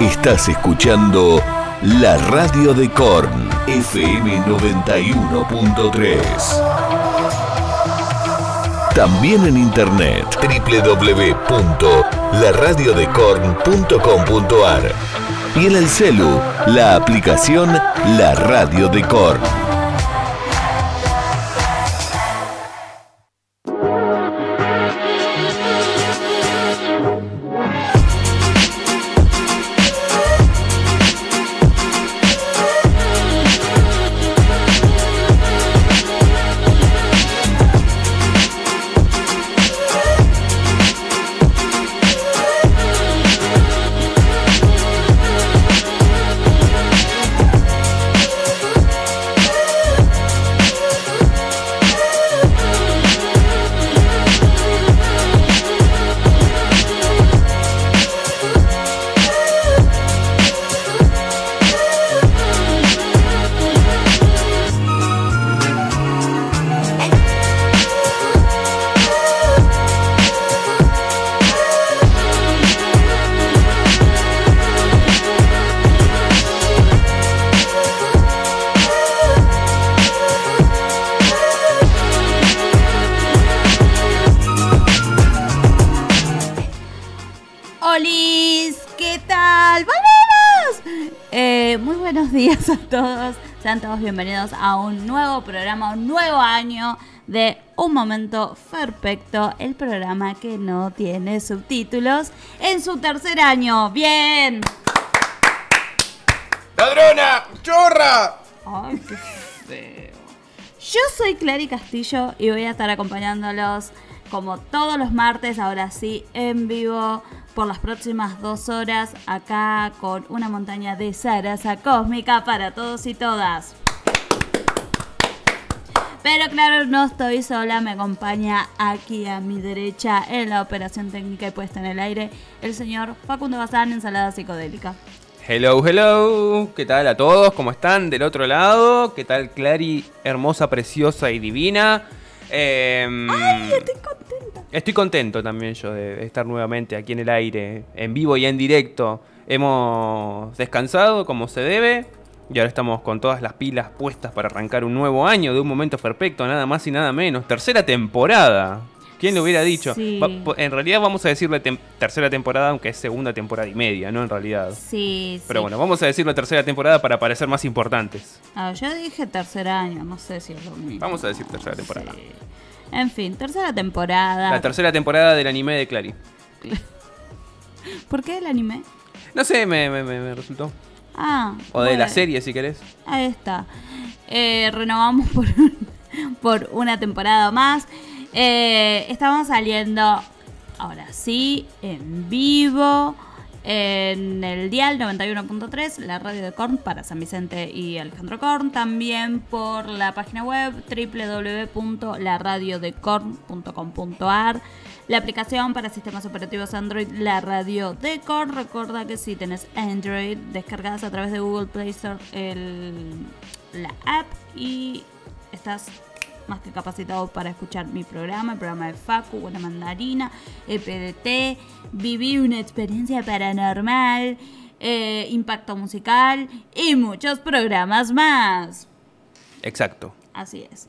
Estás escuchando la radio de Korn, FM 91.3. También en internet www.laradiodecorn.com.ar y en el celu, la aplicación La Radio de Korn. De Un Momento Perfecto, el programa que no tiene subtítulos en su tercer año. ¡Bien! ¡Ladrona! ¡Chorra! Ay, qué feo. Yo soy Clary Castillo y voy a estar acompañándolos como todos los martes, ahora sí, en vivo, por las próximas dos horas, acá con una montaña de zaraza cósmica para todos y todas. Pero claro, no estoy sola, me acompaña aquí a mi derecha en la operación técnica y puesta en el aire el señor Facundo Bazán, ensalada psicodélica. Hello, hello. ¿Qué tal a todos? ¿Cómo están del otro lado? ¿Qué tal Clary, hermosa, preciosa y divina? Em, ¡Ay, estoy contenta! Estoy contento también yo de estar nuevamente aquí en el aire, en vivo y en directo. Hemos descansado como se debe y ahora estamos con todas las pilas puestas para arrancar un nuevo año de un momento perfecto, nada más y nada menos. Tercera temporada. ¿Quién lo hubiera dicho? Sí. Va- po- en realidad vamos a decirle tem- tercera temporada, aunque es segunda temporada y media, ¿no? En realidad. Sí, sí. Pero bueno, vamos a decirlo tercera temporada para parecer más importantes. Ah, yo dije tercer año, no sé si es lo mismo. Vamos a decir tercera temporada. Sí. En fin, tercera temporada. La tercera temporada del anime de Clary. ¿Por qué el anime? No sé, me- me- me resultó. Ah. O de la serie, si querés. Ahí está. Eh, renovamos por, un- por una temporada más. Eh, estamos saliendo ahora sí, en vivo. En el dial 91.3, la radio de Korn para San Vicente y Alejandro Korn. También por la página web www.laradiodecorn.com.ar. La aplicación para sistemas operativos Android, la radio de Korn. Recuerda que si tenés Android, descargas a través de Google Play Store el- la app y estás más que capacitado para escuchar mi programa, el programa de Facu, Buena Mandarina, EPDT, Vivir una experiencia paranormal, eh, Impacto Musical y muchos programas más. Exacto. Así es.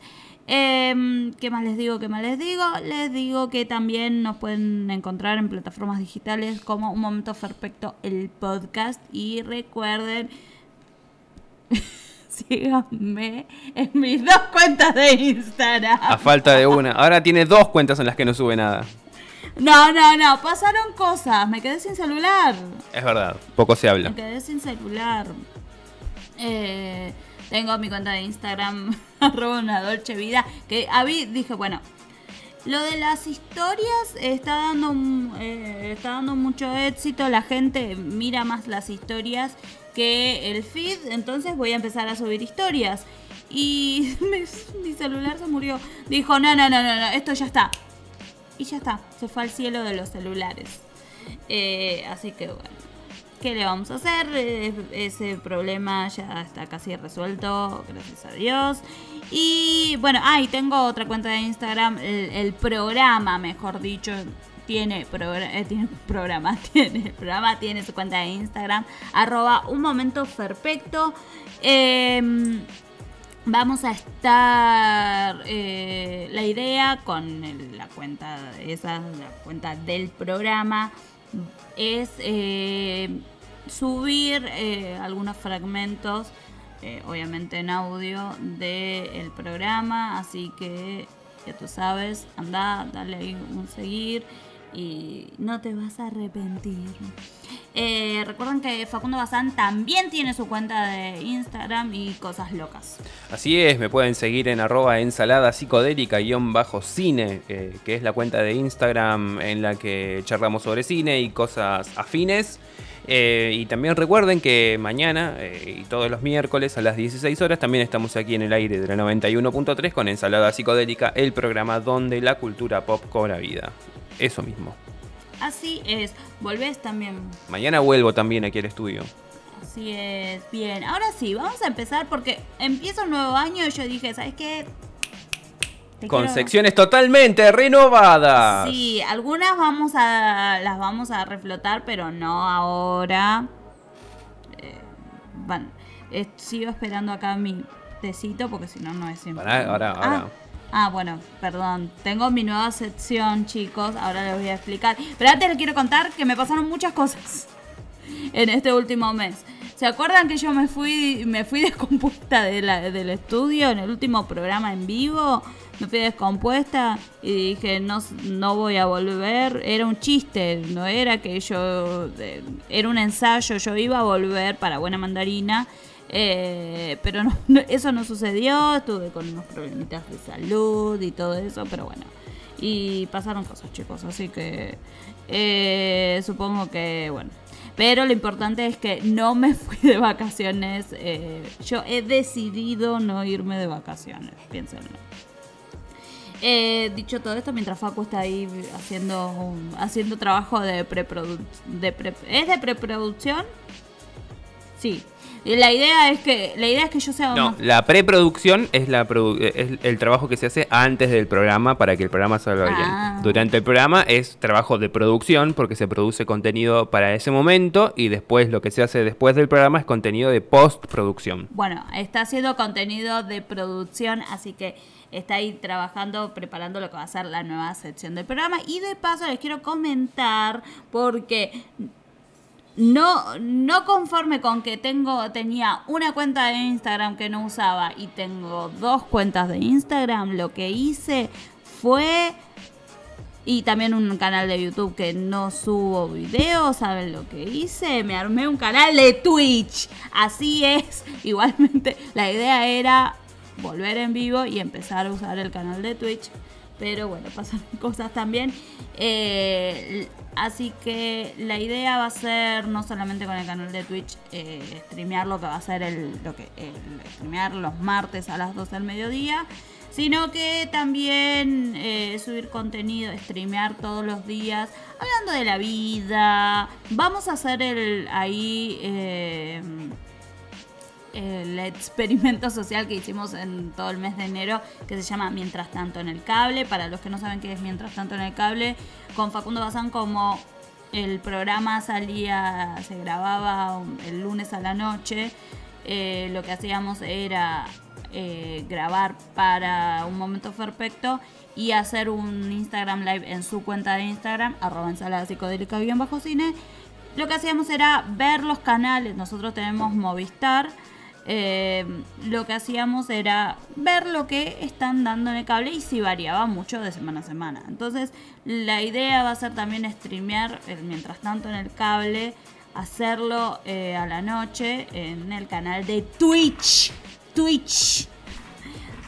Em, ¿Qué más les digo? ¿Qué más les digo? Les digo que también nos pueden encontrar en plataformas digitales como Un Momento Perfecto, el podcast. Y recuerden, síganme en mis dos cuentas de Instagram. A falta de una. Ahora tiene dos cuentas en las que no sube nada. No, no, no, pasaron cosas. Me quedé sin celular. Es verdad. Poco se habla. Me quedé sin celular. Eh, tengo mi cuenta de Instagram, arroba una dolce vida, que a mí dije, bueno, lo de las historias está dando, eh, está dando mucho éxito, la gente mira más las historias que el feed, entonces voy a empezar a subir historias. Y me- mi celular se murió. Dijo, no, no, no, no, no, esto ya está. Y ya está, se fue al cielo de los celulares. Eh, así que bueno, ¿qué le vamos a hacer? Ese problema ya está casi resuelto, gracias a Dios. Y bueno, ah, y tengo otra cuenta de Instagram, el, programa, mejor dicho, tiene, eh, tiene programa, tiene, programa tiene su cuenta de Instagram, arroba un momento perfecto. Em, Vamos a estar eh, la idea con la cuenta esa, la cuenta del programa es eh, subir eh, algunos fragmentos, eh, obviamente en audio del programa, así que ya tú sabes, anda, dale ahí un seguir y no te vas a arrepentir. Eh, recuerden que Facundo Bazán también tiene su cuenta de Instagram y cosas locas. Así es, me pueden seguir en arroba ensalada psicodélica-cine, eh, que es la cuenta de Instagram en la que charlamos sobre cine y cosas afines. Eh, y también recuerden que mañana eh, y todos los miércoles a las 16 horas también estamos aquí en el aire de la 91.3 con Ensalada Psicodélica, el programa donde la cultura pop cobra vida. Eso mismo. Así es, volvés también. Mañana vuelvo también aquí al estudio. Así es, bien. Ahora sí, vamos a empezar porque empieza un nuevo año y yo dije, ¿sabes qué? Con quiero- secciones totalmente renovadas. Sí, algunas vamos a las vamos a reflotar, pero no ahora. Eh, bueno, eh, sigo esperando acá mi tecito porque si no no es siempre. Pará, ahora, Ah, ahora. Ah, bueno, perdón. Tengo mi nueva sección, chicos. Ahora les voy a explicar. Pero antes les quiero contar que me pasaron muchas cosas en este último mes. ¿Se acuerdan que yo me fui me fui descompuesta de la- del estudio en el último programa en vivo? Me fui descompuesta y dije, no, no voy a volver. Era un chiste, no era que yo... era un ensayo, yo iba a volver para Buena Mandarina. eh, pero no- no- eso no sucedió, estuve con unos problemitas de salud y todo eso, pero bueno. Y pasaron cosas, chicos, así que eh, supongo que, bueno. Pero lo importante es que no me fui de vacaciones. eh, yo he decidido no irme de vacaciones, piénsenlo. Eh, dicho todo esto, mientras Facu está ahí haciendo haciendo trabajo de preproducción. Pre- ¿Es de preproducción? Sí. La idea es que la idea es que yo sea No, la preproducción es, la produ- es el trabajo que se hace antes del programa para que el programa salga Ah. bien. Durante el programa es trabajo de producción porque se produce contenido para ese momento y después lo que se hace después del programa es contenido de postproducción. Bueno, está haciendo contenido de producción, así que está ahí trabajando, preparando lo que va a ser la nueva sección del programa. Y de paso les quiero comentar, porque no, no conforme con que tengo, tenía una cuenta de Instagram que no usaba y tengo dos cuentas de Instagram, lo que hice fue y también un canal de YouTube que no subo videos, ¿saben lo que hice? Me armé un canal de Twitch. Así es. Igualmente, la idea era volver en vivo y empezar a usar el canal de Twitch. Pero bueno, pasan cosas también. Eh, así que la idea va a ser no solamente con el canal de Twitch, eh, streamear lo que va a ser el, lo que, el streamear los martes a las 12 del mediodía sino que también eh, subir contenido, streamear todos los días, hablando de la vida. Vamos a hacer el ahí eh, el experimento social que hicimos en todo el mes de enero, que se llama Mientras tanto en el cable. Para los que no saben qué es Mientras tanto en el cable, con Facundo Bazán como el programa salía, se grababa el lunes a la noche. eh, lo que hacíamos era eh, grabar para un momento perfecto y hacer un Instagram live en su cuenta de Instagram, arroba ensalada psicodélica bien bajo cine. Lo que hacíamos era ver los canales, nosotros tenemos Movistar, eh, lo que hacíamos era ver lo que están dando en el cable y si variaba mucho de semana a semana. Entonces la idea va a ser también streamear eh, mientras tanto en el cable, hacerlo eh, a la noche en el canal de Twitch. Twitch.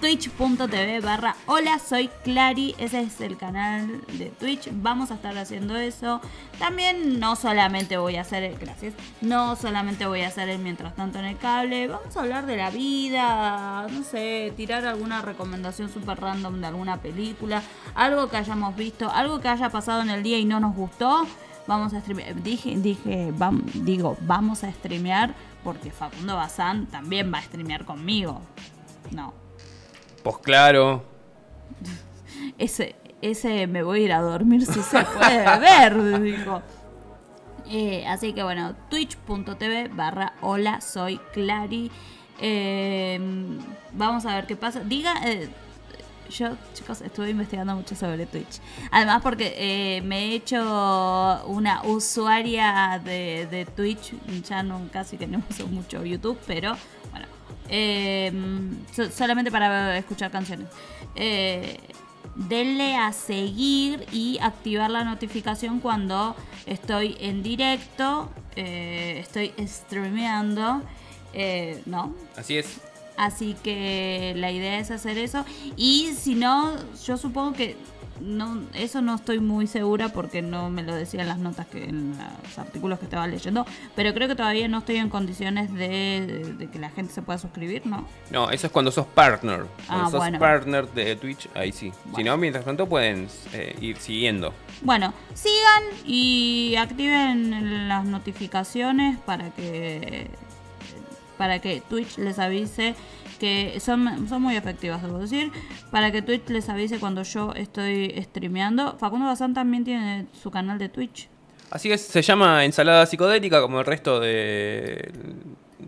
Twitch.tv barra Hola, soy Clary. Ese es el canal de Twitch. Vamos a estar haciendo eso. También no solamente voy a hacer el. Gracias. No solamente voy a hacer el mientras tanto en el cable. Vamos a hablar de la vida. No sé, tirar alguna recomendación super random de alguna película. Algo que hayamos visto. Algo que haya pasado en el día y no nos gustó. Vamos a streamear. Dije, dije, digo, vamos a streamear porque Facundo Bazán también va a streamear conmigo. No, Pues claro, ese, ese me voy a ir a dormir si se puede ver, dijo. Eh, así que bueno, twitch.tv barra hola soy Clary. Eh, vamos a ver qué pasa. Diga, eh, yo chicos estuve investigando mucho sobre Twitch. Además porque eh, me he hecho una usuaria de, de Twitch. Ya no casi que no uso mucho YouTube, pero. Eh, so- solamente para escuchar canciones. Eh, denle a seguir y activar la notificación cuando estoy en directo, eh, estoy streameando, eh, ¿no? Así es. Así que la idea es hacer eso. Y si no, yo supongo que no, eso no estoy muy segura porque no me lo decían las notas que en los artículos que estaba leyendo. Pero creo que todavía no estoy en condiciones de, de- de que la gente se pueda suscribir, ¿no? No, eso es cuando sos partner. Cuando Ah, sos bueno. partner de Twitch, ahí sí. Si Bueno. no, mientras tanto pueden eh, ir siguiendo. Bueno, sigan y activen las notificaciones para que para que Twitch les avise que son, son muy efectivas, debo decir, para que Twitch les avise cuando yo estoy streameando. Facundo Bazán también tiene su canal de Twitch. Así es, se llama ensalada psicodélica como el resto de...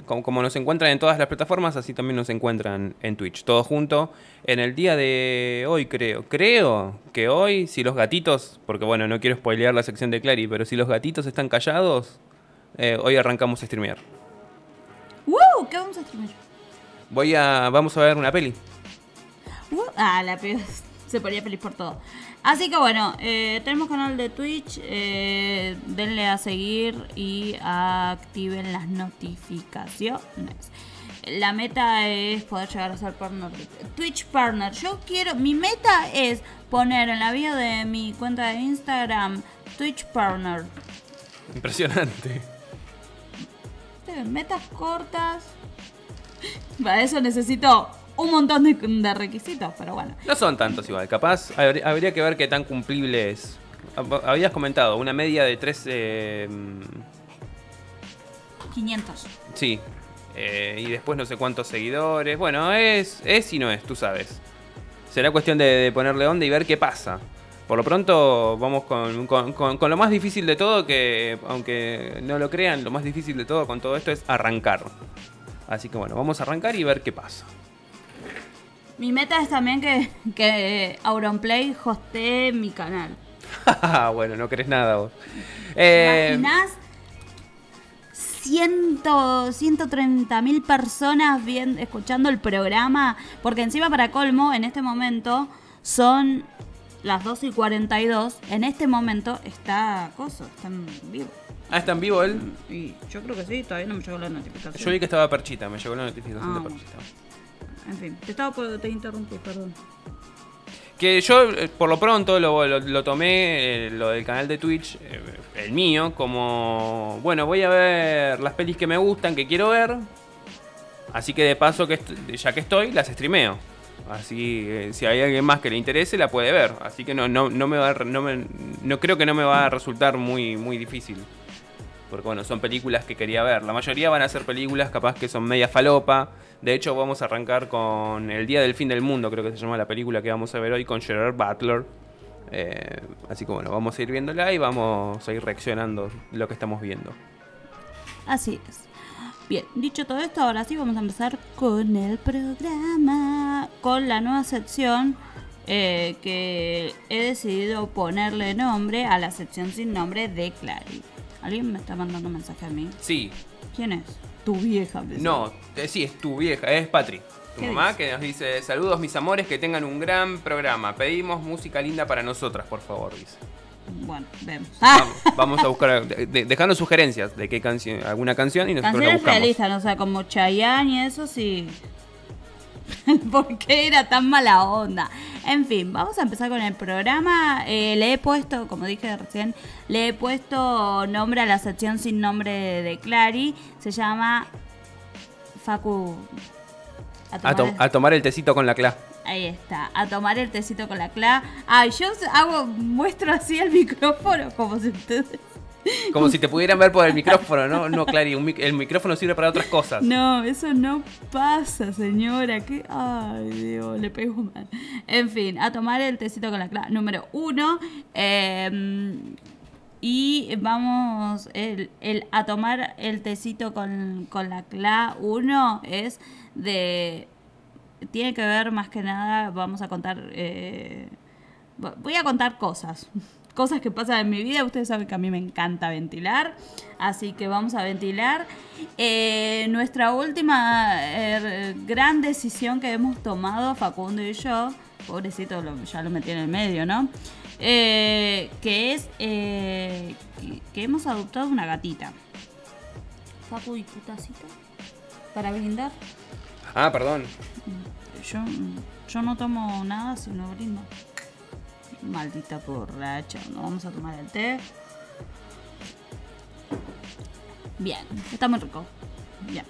Como, como nos encuentran en todas las plataformas, así también nos encuentran en Twitch. Todo junto. En el día de hoy creo. Creo que hoy, si los gatitos, porque bueno, no quiero spoilear la sección de Clary, pero si los gatitos están callados, eh, hoy arrancamos a streamear. ¡Wow! ¿Qué vamos a streamear? Voy a... Vamos a ver una peli. Uh, ah, la pe- se ponía feliz por todo. Así que bueno, eh, tenemos canal de Twitch. eh, denle a seguir y activen las notificaciones. La meta es poder llegar a ser partner. Twitch partner. Yo quiero. Mi meta es poner en la bio de mi cuenta de Instagram Twitch partner. Impresionante. Metas cortas. Para eso necesito un montón de, de requisitos, pero bueno. No son tantos igual, capaz habr- habría que ver qué tan cumplible es. Hab- Habías comentado, una media de tres... eh, 500. sí, eh, y después no sé cuántos seguidores. Bueno, es, es y no es, tú sabes. Será cuestión de, de ponerle onda y ver qué pasa. Por lo pronto vamos con, con- con- con lo más difícil de todo, que aunque no lo crean, lo más difícil de todo con todo esto es arrancar. Así que bueno, vamos a arrancar y ver qué pasa. Mi meta es también que, que Auronplay hostee mi canal. bueno, no crees nada vos. ¿Te Eh, imaginas? 130 mil personas bien, escuchando el programa. Porque encima, para colmo, en este momento son las 2 y 42. En este momento está Coso, está en vivo. Ah, está en vivo él. Y yo creo que sí, todavía no me llegó la notificación. Yo vi que estaba Perchita, me llegó la notificación Ah, de. Perchita. En fin, te estaba por- te interrumpí, perdón. Que yo, eh, por lo pronto, lo, lo- lo tomé, eh, lo del canal de Twitch, eh, el mío, como, bueno, voy a ver las pelis que me gustan, que quiero ver. Así que de paso, que ya que estoy, las streameo. Así, eh, si hay alguien más que le interese, la puede ver. Así que no, no, no me va no, me- no creo que no me va a resultar muy, muy difícil. Porque bueno, son películas que quería ver. La mayoría van a ser películas capaz que son media falopa. De hecho, vamos a arrancar con El Día del Fin del Mundo, creo que se llama la película que vamos a ver hoy con Gerard Butler. Eh, así que bueno, vamos a ir viéndola y vamos a ir reaccionando lo que estamos viendo. Así es. Bien, dicho todo esto, ahora sí vamos a empezar con el programa, con la nueva sección eh, que he decidido ponerle nombre a la sección sin nombre de Clary. ¿Alguien me está mandando un mensaje a mí? Sí, ¿Quién es? Tu vieja. no, eh, sí, es tu vieja, es Patri. Tu ¿Qué mamá dice? que nos dice, saludos mis amores, que tengan un gran programa. Pedimos música linda para nosotras, por favor, dice. Bueno, vemos. Ah, Vamos, vamos a buscar, de- de- dejanos sugerencias de qué canción, alguna canción y nosotros la canciones buscamos. realistas, o sea, como Chayanne y eso sí. ¿Por qué era tan mala onda? En fin, vamos a empezar con el programa. Eh, le he puesto, como dije recién, le he puesto nombre a la sección sin nombre de Clary. Se llama Facu. A A, tomar, to- el- a tomar el tecito con la cla. Ahí está, a tomar el tecito con la cla. Ay, yo hago, muestro así el micrófono como si ustedes. Como si te pudieran ver por el micrófono, ¿no? No, Clary, el micrófono sirve para otras cosas. No, eso no pasa, señora. ¿Qué? Ay, Dios, le pego mal. En fin, a tomar el tecito con la clave número uno. eh, y vamos, a tomar el tecito con, con la CLA 1 es de... Tiene que ver más que nada, vamos a contar... eh, voy a contar cosas. Cosas que pasan en mi vida. Ustedes saben que a mí me encanta ventilar. Así que vamos a ventilar. Eh, nuestra última eh, gran decisión que hemos tomado, Facundo y yo, pobrecito, lo- ya lo metí en el medio, ¿no? Eh, que es eh, que, que hemos adoptado una gatita. Facu y tu tacita para brindar. Ah, perdón. Yo, yo no tomo nada si no brindo. Maldita borracha. No vamos a tomar el té. Bien, está muy rico. Bien.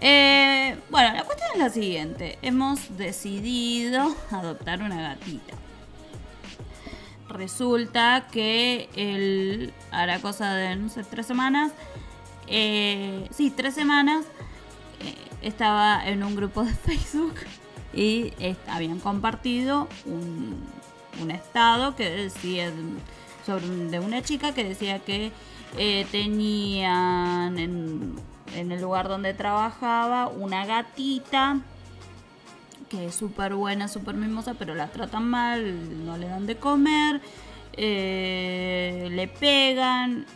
Eh, bueno, la cuestión es la siguiente. Hemos decidido adoptar una gatita. Resulta que él hará cosa de, no sé, tres semanas. eh, sí, tres semanas. eh, estaba en un grupo de Facebook y habían compartido un, un estado que decía sobre de una chica que decía que eh, tenían en, en el lugar donde trabajaba una gatita que es súper buena, súper mimosa, pero la tratan mal, no le dan de comer, eh, le pegan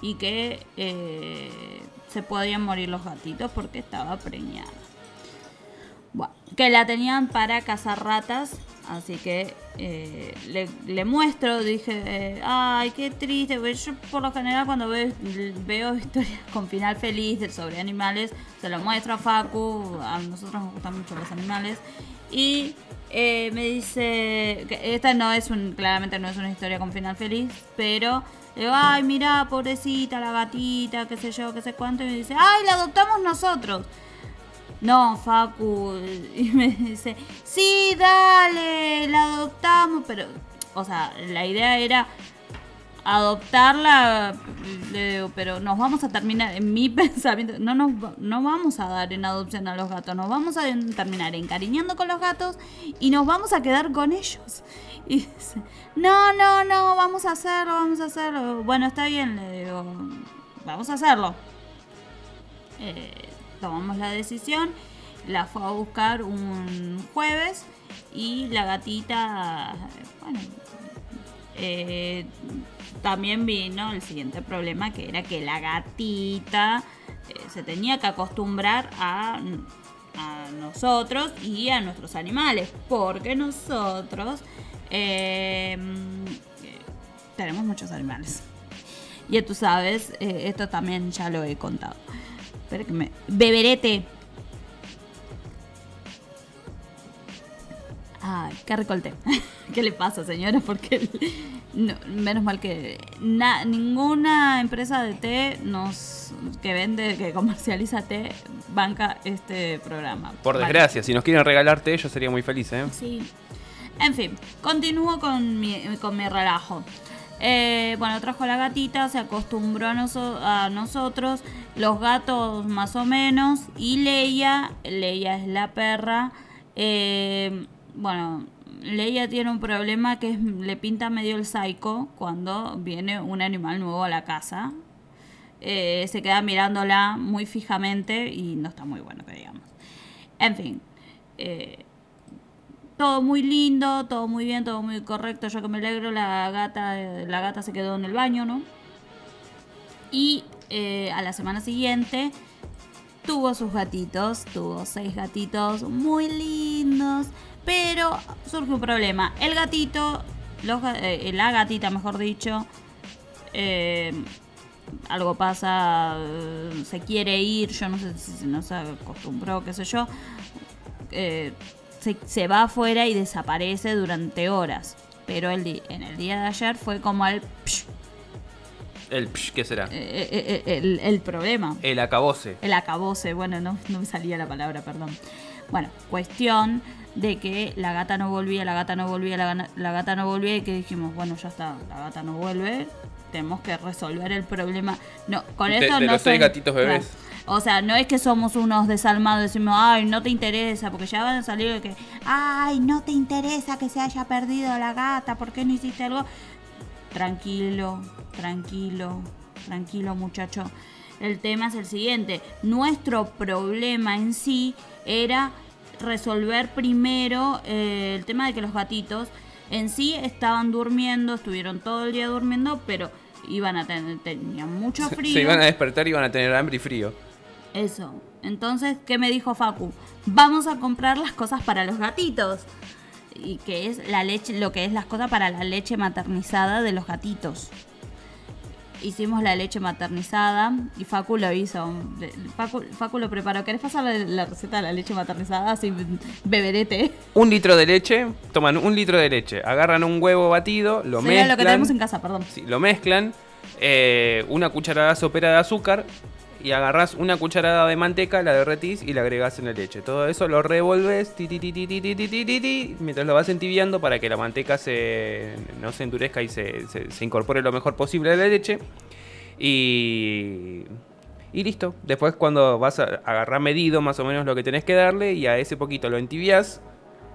y que eh, se podían morir los gatitos porque estaba preñada. Bueno, que la tenían para cazar ratas, así que eh, le, le muestro, dije, eh, ay, qué triste, yo por lo general cuando veo, veo historias con final feliz sobre animales, se lo muestro a Facu, a nosotros nos gustan mucho los animales, y eh, me dice, que esta no es un, claramente no es una historia con final feliz, pero le digo, ay, mira, pobrecita, la gatita, qué sé yo, qué sé cuánto, y me dice, ay, la adoptamos nosotros. No, Facu. Y me dice, sí, dale, la adoptamos. Pero, o sea, la idea era adoptarla. Le digo, pero nos vamos a terminar, en mi pensamiento, no nos no vamos a dar en adopción a los gatos. Nos vamos a terminar encariñando con los gatos y nos vamos a quedar con ellos. Y dice, no, no, no, vamos a hacerlo, vamos a hacerlo. Bueno, está bien, le digo, vamos a hacerlo. Eh, tomamos la decisión, la fue a buscar un jueves y la gatita, bueno, eh, también vino el siguiente problema que era que la gatita eh, se tenía que acostumbrar a, a nosotros y a nuestros animales, porque nosotros eh, tenemos muchos animales. Ya tú sabes, eh, esto también ya lo he contado. Espera que me... Beberete. Ay, qué recolté. ¿Qué le pasa, señora? Porque no, menos mal que na- ninguna empresa de té nos que vende, que comercializa té, banca este programa. Por Vale. desgracia, si nos quieren regalarte yo sería muy feliz, ¿eh? Sí. En fin, continúo con mi, con mi relajo. Eh, bueno, trajo la gatita, se acostumbró a, noso- a nosotros, los gatos más o menos, y Leia, Leia es la perra, eh, bueno, Leia tiene un problema que le pinta medio el psycho cuando viene un animal nuevo a la casa. Eh, se queda mirándola muy fijamente y no está muy bueno que digamos. En fin, eh, todo muy lindo, todo muy bien, todo muy correcto. Yo que me alegro, la gata, la gata se quedó en el baño, ¿no? Y eh, a la semana siguiente tuvo sus gatitos, tuvo seis gatitos muy lindos, pero surge un problema. El gatito, los eh, la gatita, mejor dicho, eh, algo pasa, se quiere ir, yo no sé si no se acostumbró, qué sé yo. eh, se, se va afuera y desaparece durante horas. Pero el en el día de ayer fue como el, psh, El psh, ¿qué será? eh, eh, eh, el, el problema. El acabose. El acabose, bueno, no, no me salía la palabra, perdón. Bueno, cuestión de que la gata no volvía, la gata no volvía, la, la gata no volvía y que dijimos, bueno, ya está, la gata no vuelve, tenemos que resolver el problema. No, con De- esto de no los tres soy- gatitos bebés. Claro. O sea, no es que somos unos desalmados, decimos, ay, no te interesa, porque ya van a salir de que, ay, no te interesa que se haya perdido la gata, ¿por qué no hiciste algo? Tranquilo, tranquilo, tranquilo muchacho. El tema es el siguiente, nuestro problema en sí era resolver primero eh, el tema de que los gatitos en sí estaban durmiendo, estuvieron todo el día durmiendo, pero iban a tener, tenían mucho frío. Se iban a despertar y iban a tener hambre y frío. Eso. Entonces, ¿qué me dijo Facu? Vamos a comprar las cosas para los gatitos. Y que es la leche, lo que es las cosas para la leche maternizada de los gatitos. Hicimos la leche maternizada y Facu lo hizo. Facu, Facu lo preparó. ¿Querés pasar la, la receta de la leche maternizada? Así beberete. Un litro de leche, toman un litro de leche, agarran un huevo batido, lo Sería mezclan. lo que tenemos en casa, perdón. Sí, lo mezclan, eh, una cucharada sopera de azúcar y agarrás una cucharada de manteca, la derretís y la agregás en la leche. Todo eso lo revolves ti, mientras lo vas entibiando para que la manteca se, no se endurezca y se, se, incorpore lo mejor posible a la leche. Y y listo. Después cuando vas a agarrar medido más o menos lo que tenés que darle y a ese poquito lo entibias,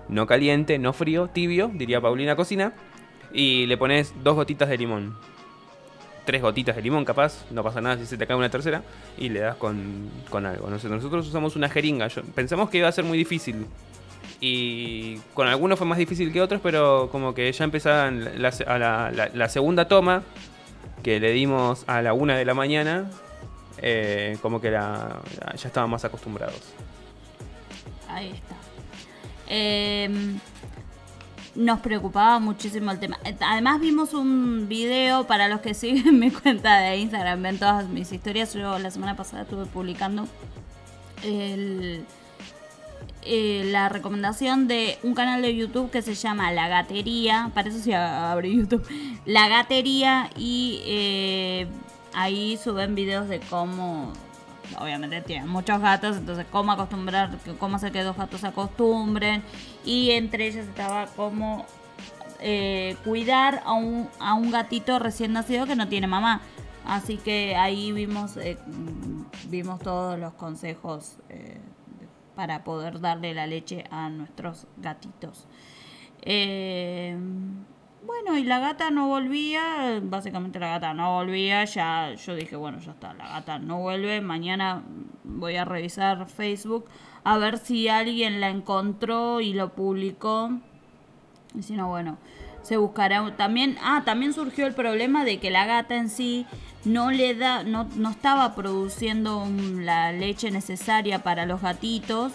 no caliente, no frío, tibio, diría Paulina Cocina, y le pones dos gotitas de limón. Tres gotitas de limón, capaz. No pasa nada si se te cae una tercera. Y le das con, con algo. Nosotros usamos una jeringa. Pensamos que iba a ser muy difícil. Y con algunos fue más difícil que otros, pero como que ya empezaban la, a la- segunda toma que le dimos a la una de la mañana. eh, como que ya estaban más acostumbrados. Ahí está. Em, nos preocupaba muchísimo el tema. Además vimos un video para los que siguen mi cuenta de Instagram, ven todas mis historias. Yo la semana pasada estuve publicando el- eh, la recomendación de un canal de YouTube que se llama La Gatería. Para eso sí abrí YouTube. La Gatería y eh, ahí suben videos de cómo obviamente tienen muchos gatos, entonces cómo acostumbrar, cómo hacer que dos gatos se acostumbren. Y entre ellas estaba cómo eh, cuidar a un, a un gatito recién nacido que no tiene mamá. Así que ahí vimos, eh, vimos todos los consejos eh, para poder darle la leche a nuestros gatitos. Eh, bueno, y la gata no volvía, básicamente la gata no volvía, ya yo dije, bueno, ya está, la gata no vuelve, mañana voy a revisar Facebook a ver si alguien la encontró y lo publicó. Y si no, bueno, se buscará también. Ah, también surgió el problema de que la gata en sí no le da, no, no estaba produciendo la leche necesaria para los gatitos.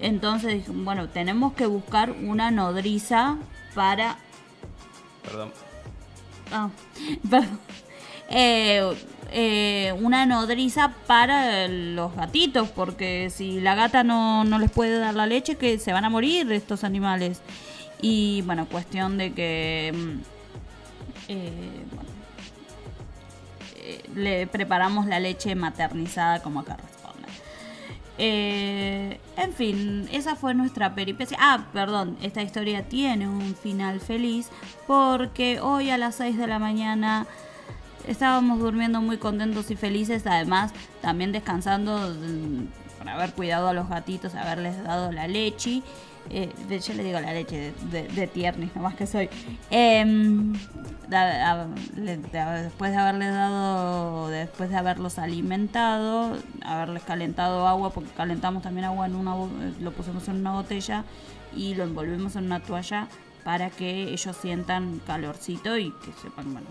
Entonces bueno, tenemos que buscar una nodriza para Perdón. Ah, perdón. Eh, eh, una nodriza para los gatitos, porque si la gata no, no les puede dar la leche, que se van a morir estos animales. Y bueno, cuestión de que mm, eh, le preparamos la leche maternizada como corresponde. Eh, en fin, esa fue nuestra peripecia. Ah, perdón, esta historia tiene un final feliz porque hoy a las 6 de la mañana estábamos durmiendo muy contentos y felices, además también descansando mm, por haber cuidado a los gatitos, haberles dado la leche. Eh, yo le digo la leche de, de, de tiernis, nomás que soy. Le- de- después de haberles dado, después de haberlos alimentado, haberles calentado agua, porque calentamos también agua en una, eh, lo pusimos en una botella y lo envolvimos en una toalla para que ellos sientan calorcito y que sepan, bueno,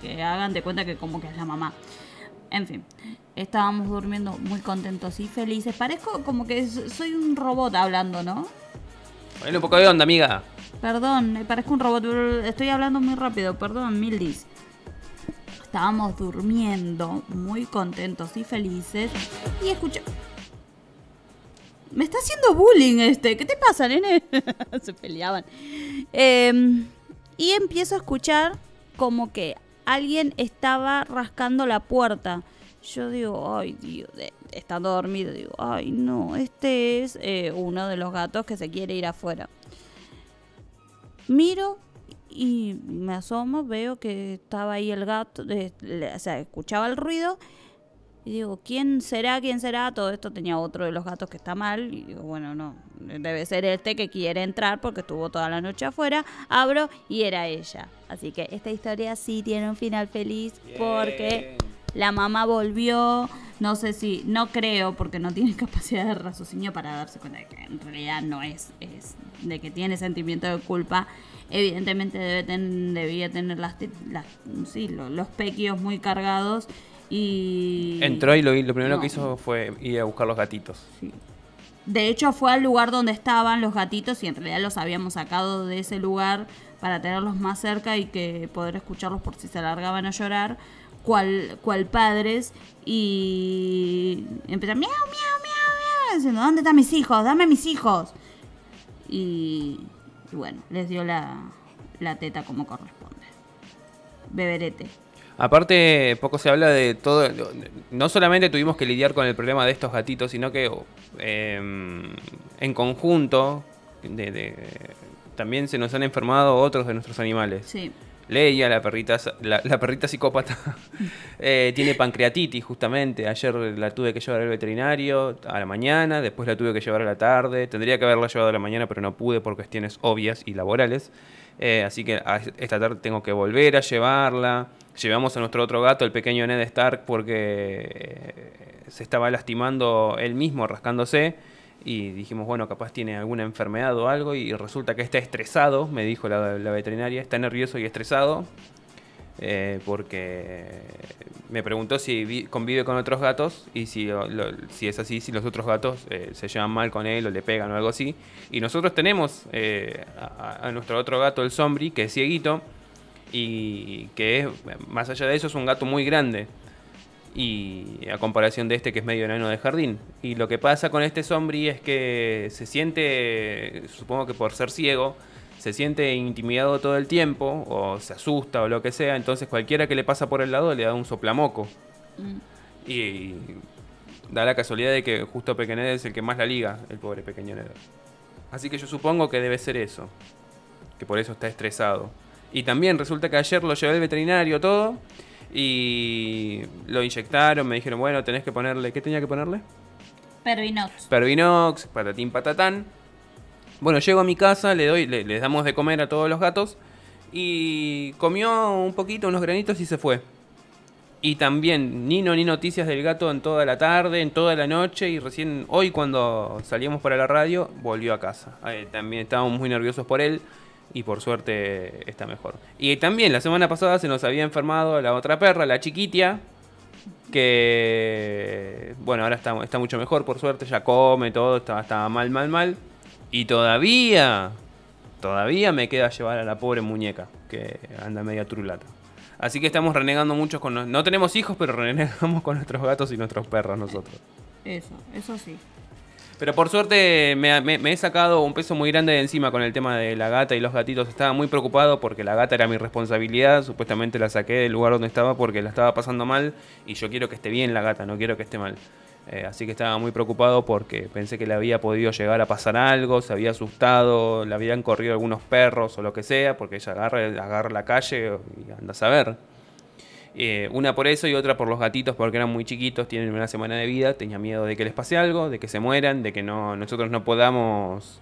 que hagan de cuenta que como que es la mamá. En fin, estábamos durmiendo muy contentos y felices. Parezco como que soy un robot hablando, ¿no? Ponle un poco de onda, amiga. Perdón, parezco un robot, estoy hablando muy rápido, perdón, Mildis. Estábamos durmiendo muy contentos y felices y escucho... Me está haciendo bullying este. ¿Qué te pasa, nene? Se peleaban. Em, y empiezo a escuchar como que alguien estaba rascando la puerta. Yo digo, ay, Dios, estando dormido, digo, ay, no, este es eh, uno de los gatos que se quiere ir afuera. Miro y me asomo, veo que estaba ahí el gato, eh, o sea, escuchaba el ruido y digo, ¿quién será? ¿Quién será? Todo esto tenía otro de los gatos que está mal y digo, bueno, no, debe ser este que quiere entrar porque estuvo toda la noche afuera. Abro y era ella. Así que esta historia sí tiene un final feliz porque la mamá volvió, no sé si, no creo porque no tiene capacidad de raciocinio para darse cuenta de que en realidad no es, es de que tiene sentimiento de culpa. Evidentemente debe ten- debía tener las, las sí, lo- los pequios muy cargados y... Entró y lo, primero No. que hizo fue ir a buscar los gatitos. Sí. De hecho, fue al lugar donde estaban los gatitos y en realidad los habíamos sacado de ese lugar para tenerlos más cerca y que poder escucharlos por si se largaban a llorar, cual, cual padres. Y empezaron miau, miau, miau, miau, diciendo, ¿dónde están mis hijos? Dame mis hijos. Y, y bueno, les dio la, la teta como corresponde. Beberete. Aparte, poco se habla de todo. No solamente tuvimos que lidiar con el problema de estos gatitos, sino que eh, en conjunto de- de- también se nos han enfermado otros de nuestros animales. Sí. Leia, la perrita, la, la perrita psicópata, eh, tiene pancreatitis justamente. Ayer la tuve que llevar al veterinario a la mañana, después la tuve que llevar a la tarde. Tendría que haberla llevado a la mañana, pero no pude por cuestiones obvias y laborales. Eh, así que esta tarde tengo que volver a llevarla. Llevamos a nuestro otro gato, el pequeño Ned Stark, porque eh, se estaba lastimando él mismo, rascándose. Y dijimos, bueno, capaz tiene alguna enfermedad o algo. Y resulta que está estresado, me dijo la, veterinaria. Está nervioso y estresado. eh, porque me preguntó si vi- convive con otros gatos. Y si, si es así, si los otros gatos eh, se llevan mal con él o le pegan o algo así. Y nosotros tenemos a, a nuestro otro gato, el Sombri, que es cieguito. Y que es, más allá de eso, es un gato muy grande y a comparación de este que es medio enano de jardín. Y lo que pasa con este Sombri es que se siente, supongo que por ser ciego, se siente intimidado todo el tiempo, o se asusta o lo que sea, entonces cualquiera que le pasa por el lado le da un soplamoco. Mm. Y da la casualidad de que justo Pequeñed es el que más la liga, el pobre pequeño Ned. Así que yo supongo que debe ser eso, que por eso está estresado. Y también resulta que ayer lo llevé al veterinario todo y lo inyectaron, me dijeron, bueno, tenés que ponerle, ¿qué tenía que ponerle? Pero Inox. Pervinox, patatín patatán. Bueno, llego a mi casa, le doy, le, les damos de comer a todos los gatos y comió un poquito, unos granitos y se fue. Y también ni no ni noticias del gato en toda la tarde, en toda la noche y recién hoy cuando salíamos para la radio volvió a casa. Eh, también estábamos muy nerviosos por él y por suerte está mejor. Y también la semana pasada se nos había enfermado la otra perra, la chiquitia, que bueno, ahora está, está mucho mejor por suerte, ya come todo, estaba, estaba mal, mal, mal. Y todavía, todavía me queda llevar a la pobre muñeca, que anda media trulata. Así que estamos renegando mucho con... No tenemos hijos, pero renegamos con nuestros gatos y nuestros perros nosotros. Eso, eso sí. Pero por suerte me, me- he sacado un peso muy grande de encima con el tema de la gata y los gatitos. Estaba muy preocupado porque la gata era mi responsabilidad. Supuestamente la saqué del lugar donde estaba porque la estaba pasando mal. Y yo quiero que esté bien la gata, no quiero que esté mal. Eh, así que estaba muy preocupado porque pensé que le había podido llegar a pasar algo, se había asustado, le habían corrido algunos perros o lo que sea, porque ella agarra, agarra la calle y anda a saber. Eh, una por eso y otra por los gatitos porque eran muy chiquitos, tienen una semana de vida, tenía miedo de que les pase algo, de que se mueran, de que no, nosotros no podamos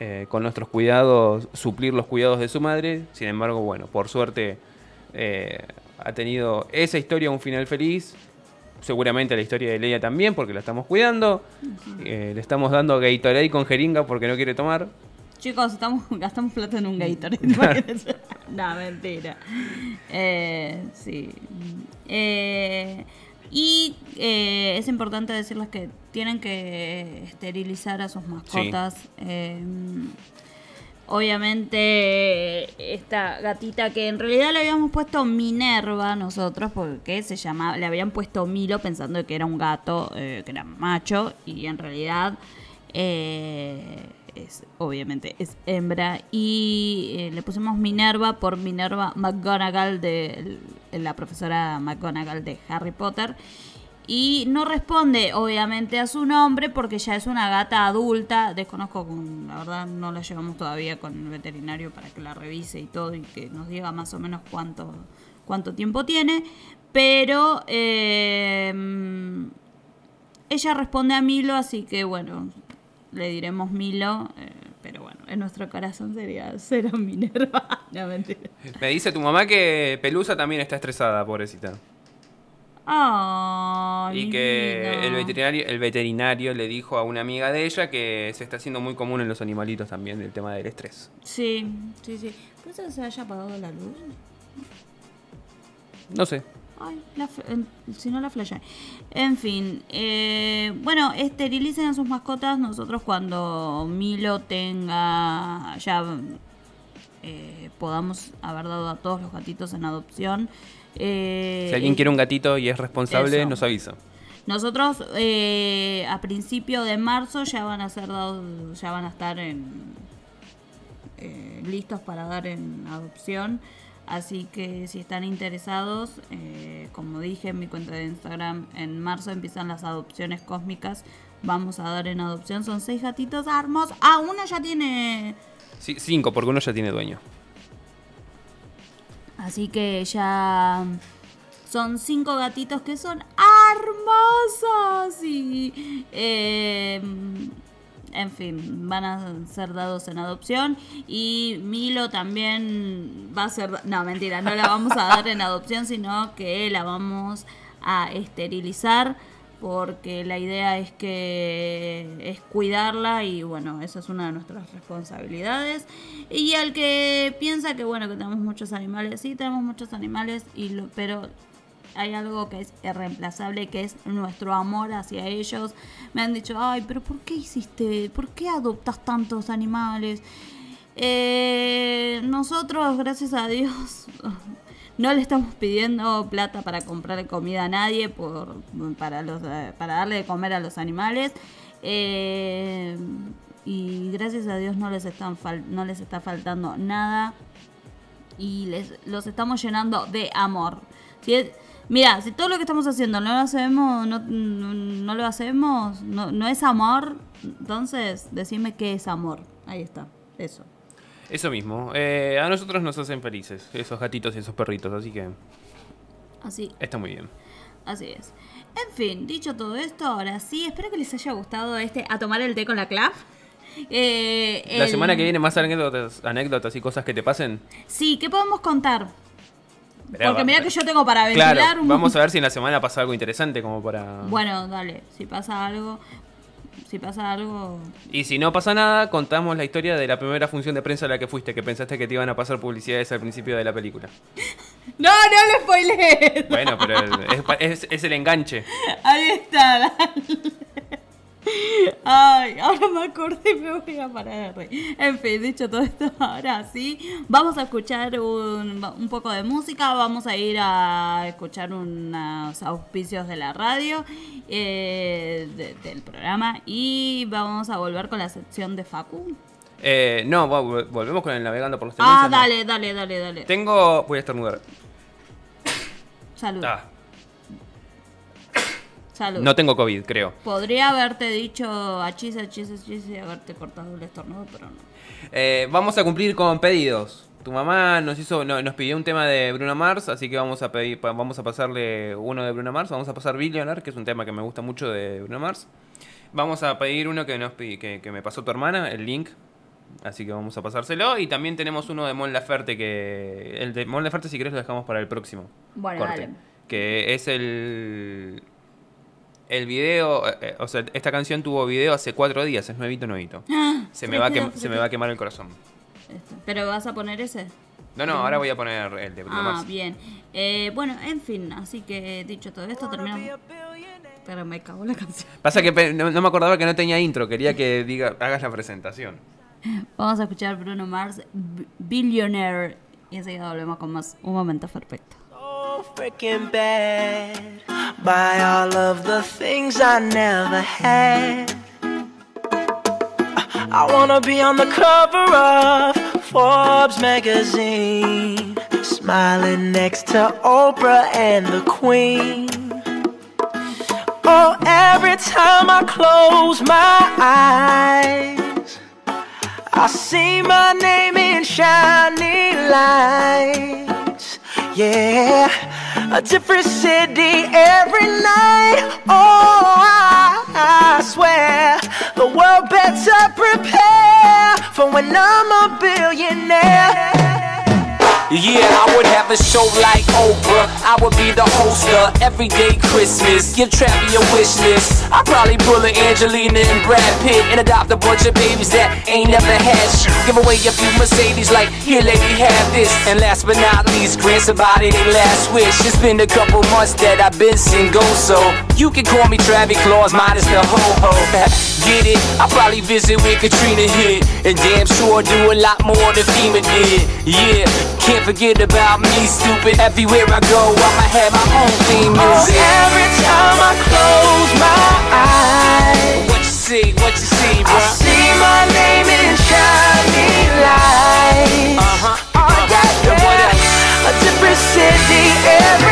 eh, con nuestros cuidados suplir los cuidados de su madre. Sin embargo, bueno, por suerte eh, ha tenido esa historia un final feliz. Seguramente la historia de Leia también, porque la estamos cuidando. Le estamos dando Gatorade con jeringa porque no quiere tomar. Chicos, estamos, gastamos plata en un Gatorade. no, mentira. Eh, sí. Eh, y eh, es importante decirles que tienen que esterilizar a sus mascotas. Obviamente, esta gatita que en realidad le habíamos puesto Minerva nosotros, porque se llamaba, le habían puesto Milo pensando que era un gato, que era macho, y en realidad eh, es, obviamente es hembra. Y eh, le pusimos Minerva por Minerva McGonagall, de la profesora McGonagall de Harry Potter. Y no responde, obviamente, a su nombre porque ya es una gata adulta. Desconozco, con, la verdad, no la llevamos todavía con el veterinario para que la revise y todo y que nos diga más o menos cuánto, cuánto tiempo tiene. Pero eh, ella responde a Milo, así que bueno, le diremos Milo. eh, pero bueno, en nuestro corazón sería cero Minerva. no, mentira. Me dice tu mamá que Pelusa también está estresada, pobrecita. Ay, Y que el veterinario, el veterinario le dijo a una amiga de ella que se está haciendo muy común en los animalitos también el tema del estrés. Sí, sí, sí. ¿Puede que se haya apagado la luz? No sé. Ay, la si no la flasheé. En fin, eh, bueno, esterilicen a sus mascotas. Nosotros cuando Milo tenga, ya eh, podamos haber dado a todos los gatitos en adopción. eh, Si alguien quiere un gatito y es responsable, Eso. nos avisa. Nosotros eh, a principio de marzo ya van a ser dados, ya van a estar en, eh, listos para dar en adopción. Así que si están interesados, eh, como dije en mi cuenta de Instagram, en marzo empiezan las adopciones cósmicas. Vamos a dar en adopción. Son seis gatitos hermosos. Ah, uno ya tiene. Sí, cinco, porque uno ya tiene dueño. Así que ya son cinco gatitos que son hermosos y eh, en fin van a ser dados en adopción y Milo también va a ser no mentira no la vamos a dar en adopción sino que la vamos a esterilizar porque la idea es que es cuidarla y bueno, esa es una de nuestras responsabilidades. Y al que piensa que bueno, que tenemos muchos animales, sí tenemos muchos animales, y lo, pero hay algo que es irreemplazable, que es nuestro amor hacia ellos. Me han dicho, ay, pero ¿por qué hiciste, por qué adoptas tantos animales? Eh, nosotros, gracias a Dios, no le estamos pidiendo plata para comprarle comida a nadie por, para, los, para darle de comer a los animales. Eh, y gracias a Dios no les, están no les está faltando nada. Y les, los estamos llenando de amor. Si mira, si todo lo que estamos haciendo no lo hacemos, no, no, no lo hacemos, no, no es amor, entonces decime qué es amor. Ahí está, eso. Eso mismo. eh, a nosotros nos hacen felices, esos gatitos y esos perritos, así que Así, está muy bien. Así es. En fin, dicho todo esto, ahora sí, espero que les haya gustado este a tomar el té con la clav. Eh, La el- semana que viene más anécdotas, anécdotas y cosas que te pasen. Sí, ¿qué podemos contar? Porque mira que yo tengo para ventilar Claro, un- vamos a ver si en la semana pasa algo interesante como para... Bueno, dale, si pasa algo, si pasa algo... Y si no pasa nada, contamos la historia de la primera función de prensa a la que fuiste, que pensaste que te iban a pasar publicidades al principio de la película. No, no lo spoilees. Bueno, pero es, es- es el enganche. Ahí está, dale. Ay, ahora me acordé y me voy a parar de reír. En fin, dicho todo esto, ahora sí, vamos a escuchar un, un poco de música, vamos a ir a escuchar unos auspicios de la radio, eh, de- del programa, y vamos a volver con la sección de Facu. Eh, no, vol- volvemos con el navegando por los Ah, tendencias, no. dale, dale, dale, dale. Tengo... Voy a estornudar. Salud. Ah, Salud. no tengo COVID, creo. Podría haberte dicho achis, achis, achis y haberte cortado el estornudo, pero no. Eh, vamos a cumplir con pedidos. Tu mamá nos hizo, no- nos pidió un tema de Bruno Mars, así que vamos a pedir, vamos a pasarle uno de Bruno Mars. Vamos a pasar Billionaire, que es un tema que me gusta mucho de Bruno Mars. Vamos a pedir uno que nos que, que me pasó tu hermana, el link. Así que vamos a pasárselo. Y también tenemos uno de Mon Laferte que. El de Mon Laferte, si querés, lo dejamos para el próximo. Bueno, corte. dale. Que es el. El video. eh, eh, o sea, esta canción tuvo video hace cuatro días, es nuevito, nuevito. Se me, va se me va a quemar el corazón. Este, ¿Pero vas a poner ese? No, no, ahora voy a poner el de Bruno Ah, Mars. bien. Eh, bueno, en fin, así que dicho todo esto, terminamos. Pero me cagó la canción. Pasa que no, no me acordaba que no tenía intro, quería que diga, hagas la presentación. Vamos a escuchar Bruno Mars, B- Billionaire. Y enseguida volvemos con más Un Momento Perfecto. Freaking bad by all of the things I never had. I wanna be on the cover of Forbes magazine, smiling next to Oprah and the Queen. Oh, every time I close my eyes, I see my name in shining lights. Yeah, a different city every night. Oh, I, I swear the world better prepare for when I'm a billionaire. Yeah, I would have a show like Oprah. I would be the host of Everyday Christmas. Give Trappy a wish list. I'd probably pull a Angelina and Brad Pitt and adopt a bunch of babies that ain't never had shit. Give away a few Mercedes, like, here, lady, have this. And last but not least, grant somebody their last wish. It's been a couple months that I've been single, so you can call me Travis Claus, minus the ho ho. Get it? I'll probably visit where Katrina hit. And damn sure do a lot more than FEMA did. Yeah, can't forget about me, stupid. Everywhere I go, I'ma have my own theme music. Oh, every time I close my eyes, What you see, what you see, I see my name in shining lights. Uh-huh. Oh, yeah, And what yeah. A different city every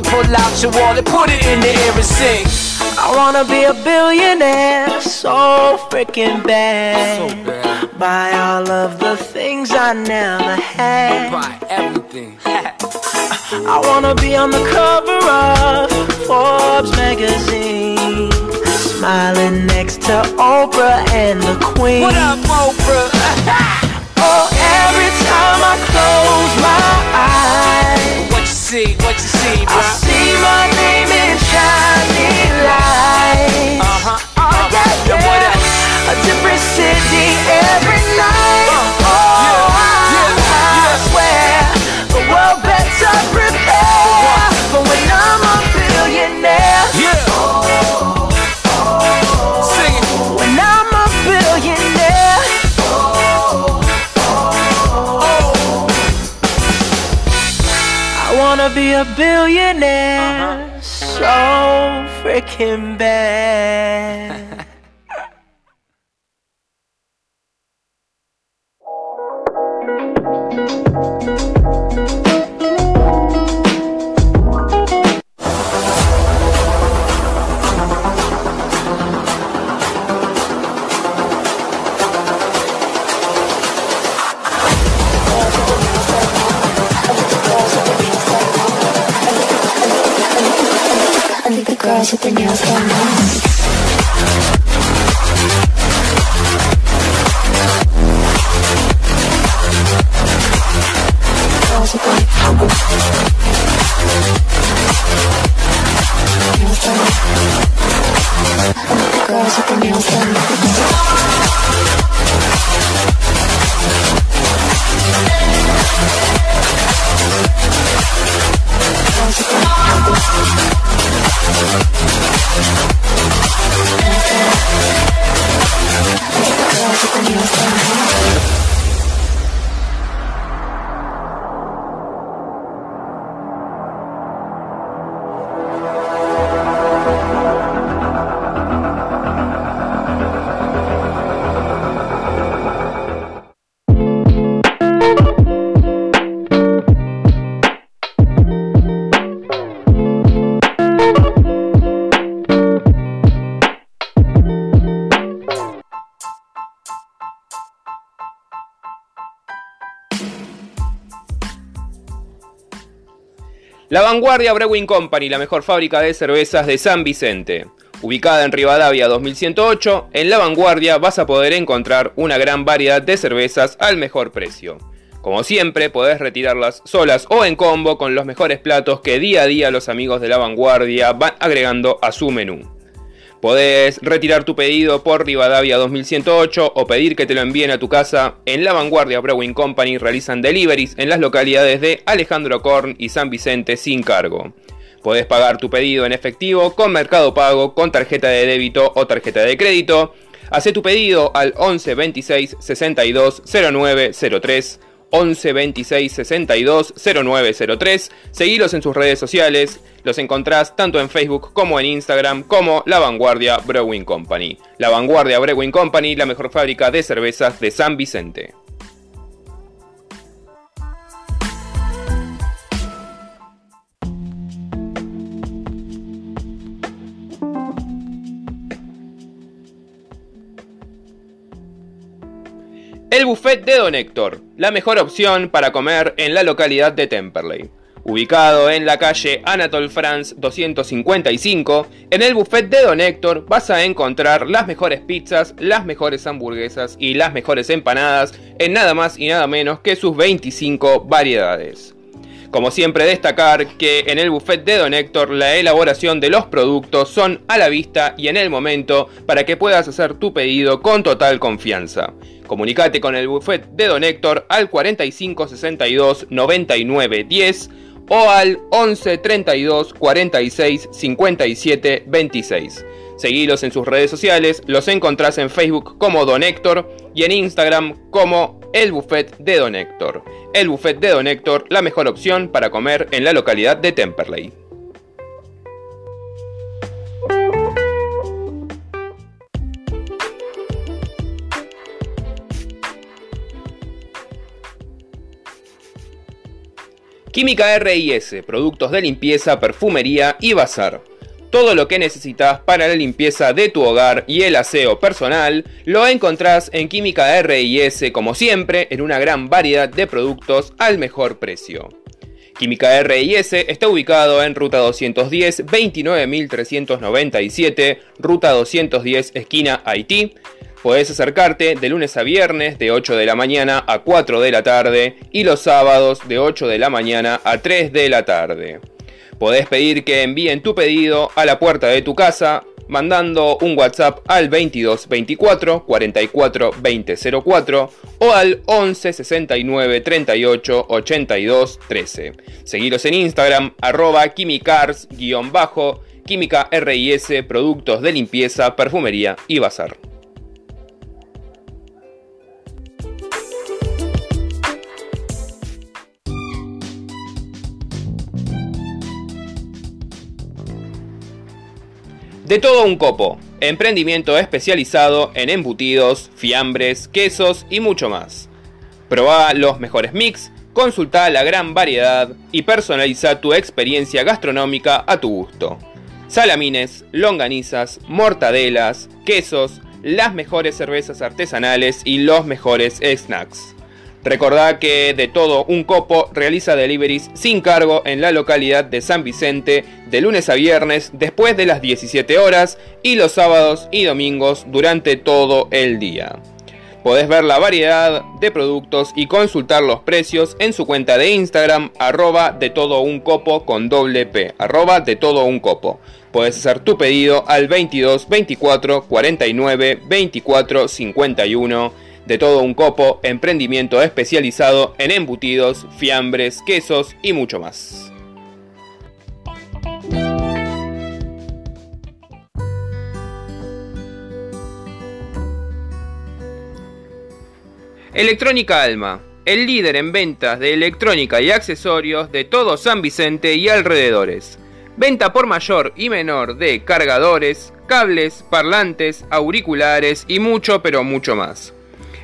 pull out your wallet, put it in the air and sing. I wanna be a billionaire so freaking bad. Buy all of the things I never had. Buy everything. I wanna be on the cover of Forbes magazine. Smiling next to Oprah and the Queen. what up, Oprah? Oh, every time I close my eyes, what you see? What see, I see my name in shining lights. Uh-huh. Oh, yeah, yeah. A different city every night. A billionaire uh-huh. so freaking bad. girls with the nails going on. Vanguardia Brewing Company, la mejor fábrica de cervezas de San Vicente. Ubicada en Rivadavia 2108, en La Vanguardia vas a poder encontrar una gran variedad de cervezas al mejor precio. Como siempre, podés retirarlas solas o en combo con los mejores platos que día a día los amigos de la vanguardia van agregando a su menú. Podés retirar tu pedido por Rivadavia 2108 o pedir que te lo envíen a tu casa. En La Vanguardia Brewing Company realizan deliveries en las localidades de Alejandro Korn y San Vicente sin cargo. Podés pagar tu pedido en efectivo, con Mercado Pago, con tarjeta de débito o tarjeta de crédito. Hacé tu pedido al 11 26 62 09 03 11 26 62 0903. Seguilos en sus redes sociales. Los encontrás tanto en Facebook como en Instagram como La Vanguardia Brewing Company. La Vanguardia Brewing Company, la mejor fábrica de cervezas de San Vicente. El buffet de Don Héctor, la mejor opción para comer en la localidad de Temperley. Ubicado en la calle Anatole France 255, en el buffet de Don Héctor vas a encontrar las mejores pizzas, las mejores hamburguesas y las mejores empanadas en nada más y nada menos que sus 25 variedades. Como siempre destacar que en el buffet de Don Héctor la elaboración de los productos son a la vista y en el momento para que puedas hacer tu pedido con total confianza. Comunicate con el buffet de Don Héctor al 45 62 99 10 o al 11 32 46 57 26. Seguilos en sus redes sociales, los encontrás en Facebook como Don Héctor y en Instagram como El Buffet de Don Héctor. El Buffet de Don Héctor, la mejor opción para comer en la localidad de Temperley. Química RIS, productos de limpieza, perfumería y bazar. Todo lo que necesitas para la limpieza de tu hogar y el aseo personal lo encontrás en Química RIS como siempre en una gran variedad de productos al mejor precio. Química RIS está ubicado en Ruta 210 29397, Ruta 210 esquina Haití. Podés acercarte de lunes a viernes de 8 de la mañana a 4 de la tarde y los sábados de 8 de la mañana a 3 de la tarde. Podés pedir que envíen tu pedido a la puerta de tu casa mandando un WhatsApp al 22 24 44 20 04 o al 11 69 38 82 13. Seguiros en Instagram arroba quimicars bajo química RIS productos de limpieza, perfumería y bazar. De todo un copo, emprendimiento especializado en embutidos, fiambres, quesos y mucho más. Proba los mejores mix, consulta la gran variedad y personaliza tu experiencia gastronómica a tu gusto. Salamines, longanizas, mortadelas, quesos, las mejores cervezas artesanales y los mejores snacks. Recordá que de todo un copo realiza deliveries sin cargo en la localidad de San Vicente de lunes a viernes después de las 17 horas y los sábados y domingos durante todo el día. Podés ver la variedad de productos y consultar los precios en su cuenta de Instagram arroba de todo un copo con doble P, arroba de todo un copo. Podés hacer tu pedido al 22 24 49 24 51 de todo un copo, emprendimiento especializado en embutidos, fiambres, quesos y mucho más. Electrónica Alma, el líder en ventas de electrónica y accesorios de todo San Vicente y alrededores. Venta por mayor y menor de cargadores, cables, parlantes, auriculares y mucho pero mucho más.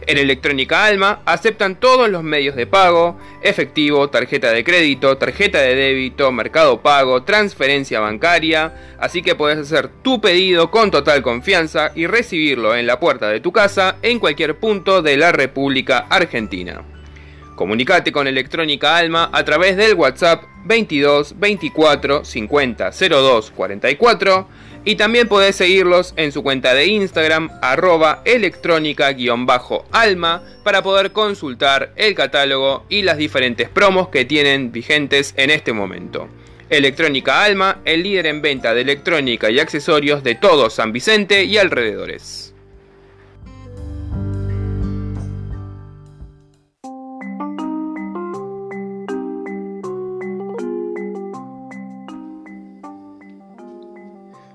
En Electrónica Alma aceptan todos los medios de pago, efectivo, tarjeta de crédito, tarjeta de débito, mercado pago, transferencia bancaria, así que puedes hacer tu pedido con total confianza y recibirlo en la puerta de tu casa en cualquier punto de la República Argentina. Comunicate con Electrónica Alma a través del WhatsApp 22 24 50 02 44 y también podés seguirlos en su cuenta de Instagram arroba electrónica-alma para poder consultar el catálogo y las diferentes promos que tienen vigentes en este momento. Electrónica Alma, el líder en venta de electrónica y accesorios de todo San Vicente y alrededores.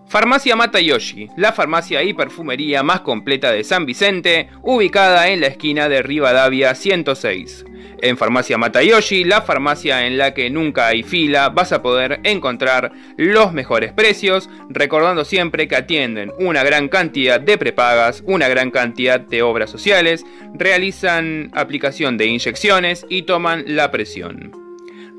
Farmacia Matayoshi, la farmacia y perfumería más completa de San Vicente, ubicada en la esquina de Rivadavia 106. En Farmacia Matayoshi, la farmacia en la que nunca hay fila, vas a poder encontrar los mejores precios, recordando siempre que atienden una gran cantidad de prepagas, una gran cantidad de obras sociales, realizan aplicación de inyecciones y toman la presión.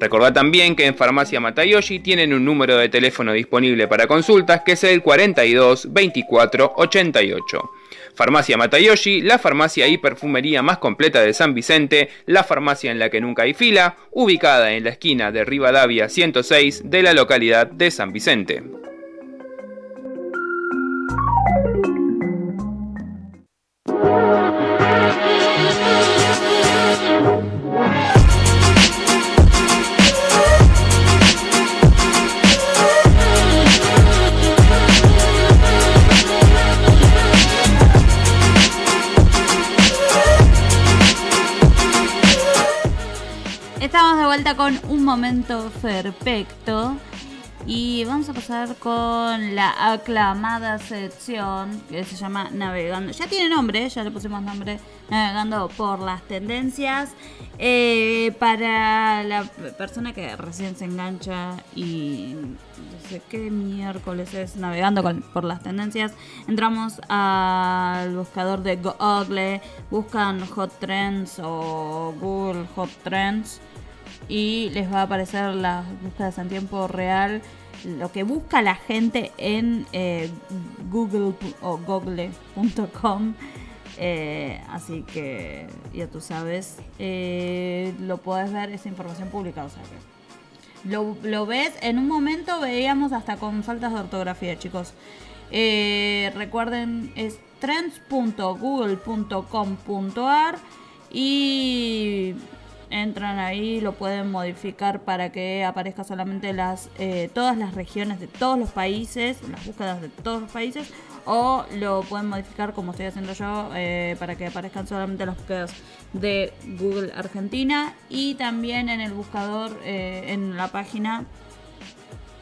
Recordad también que en Farmacia Matayoshi tienen un número de teléfono disponible para consultas que es el 42 24 88. Farmacia Matayoshi, la farmacia y perfumería más completa de San Vicente, la farmacia en la que nunca hay fila, ubicada en la esquina de Rivadavia 106 de la localidad de San Vicente. Vuelta con un momento perfecto. Y vamos a pasar con la aclamada sección que se llama Navegando. Ya tiene nombre, ya le pusimos nombre, Navegando por las tendencias. Eh, para la persona que recién se engancha y no sé qué miércoles es Navegando por las tendencias, entramos al buscador de Google, buscan Hot Trends o Google Hot Trends y les va a aparecer las búsquedas en tiempo real, lo que busca la gente en eh, Google o google.com. Eh, así que ya tú sabes, eh, lo puedes ver, esa información pública. O sea que lo, lo ves, en un momento veíamos hasta con faltas de ortografía, chicos. Recuerden, es trends.google.com.ar y entran ahí, lo pueden modificar para que aparezca solamente las eh, todas las regiones de todos los países, las búsquedas de todos los países, o lo pueden modificar como estoy haciendo yo eh, para que aparezcan solamente las búsquedas de Google Argentina y también en el buscador eh, en la página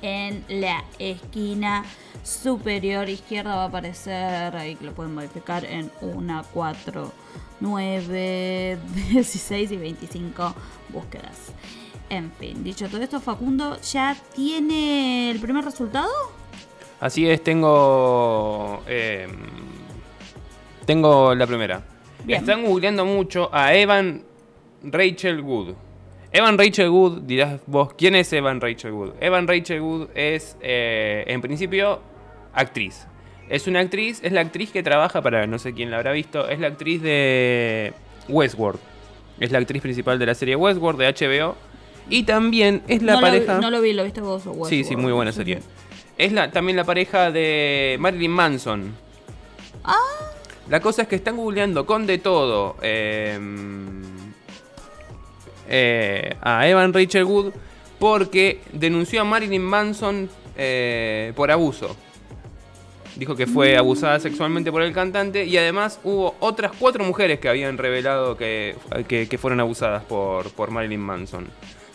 en la esquina superior izquierda va a aparecer ahí que lo pueden modificar en 1, 4, 9, 16 y 25 búsquedas. En fin, dicho todo esto, Facundo ya tiene el primer resultado. Así es, tengo. eh, tengo la primera. Bien. Están googleando mucho a Evan Rachel Wood. Evan Rachel Wood, dirás vos, ¿quién es Evan Rachel Wood? Evan Rachel Wood es, eh, en principio, actriz. Es una actriz, es la actriz que trabaja para, no sé quién la habrá visto, es la actriz de Westworld. Es la actriz principal de la serie Westworld de HBO. Y también es la no, pareja... Lo, no lo vi, lo viste vos. o Sí, Westworld. sí, muy buena serie. Es la, también la pareja de Marilyn Manson. Ah. La cosa es que están googleando con de todo eh, eh, a Evan Rachel Wood porque denunció a Marilyn Manson eh, por abuso. Dijo que fue abusada sexualmente por el cantante y además hubo otras cuatro mujeres que habían revelado que, que- fueron abusadas por, por Marilyn Manson.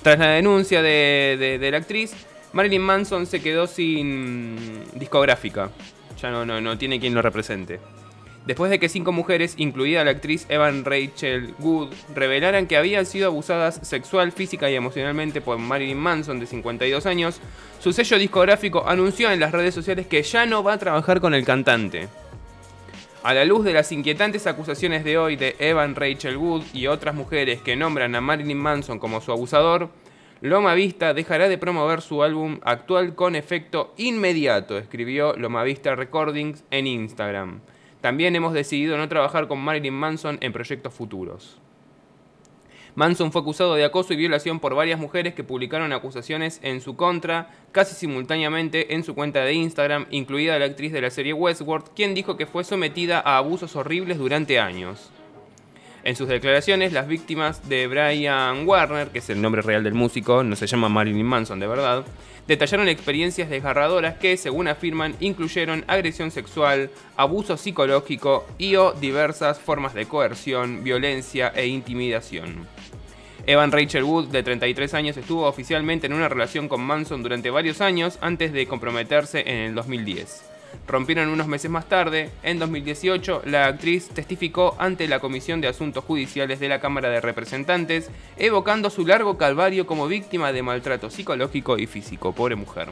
Tras la denuncia de, de- de la actriz, Marilyn Manson se quedó sin discográfica. Ya no, no, no tiene quien lo represente. Después de que cinco mujeres, incluida la actriz Evan Rachel Wood, revelaran que habían sido abusadas sexual, física y emocionalmente por Marilyn Manson, de 52 años, su sello discográfico anunció en las redes sociales que ya no va a trabajar con el cantante. A la luz de las inquietantes acusaciones de hoy de Evan Rachel Wood y otras mujeres que nombran a Marilyn Manson como su abusador, Loma Vista dejará de promover su álbum actual con efecto inmediato, escribió Loma Vista Recordings en Instagram. También hemos decidido no trabajar con Marilyn Manson en proyectos futuros. Manson fue acusado de acoso y violación por varias mujeres que publicaron acusaciones en su contra casi simultáneamente en su cuenta de Instagram, incluida la actriz de la serie Westworld, quien dijo que fue sometida a abusos horribles durante años. En sus declaraciones, las víctimas de Brian Warner, que es el nombre real del músico, no se llama Marilyn Manson de verdad, detallaron experiencias desgarradoras que, según afirman, incluyeron agresión sexual, abuso psicológico y o diversas formas de coerción, violencia e intimidación. Evan Rachel Wood, de 33 años, estuvo oficialmente en una relación con Manson durante varios años antes de comprometerse en el 2010 rompieron unos meses más tarde. En 2018, la actriz testificó ante la Comisión de Asuntos Judiciales de la Cámara de Representantes, evocando su largo calvario como víctima de maltrato psicológico y físico. Pobre mujer.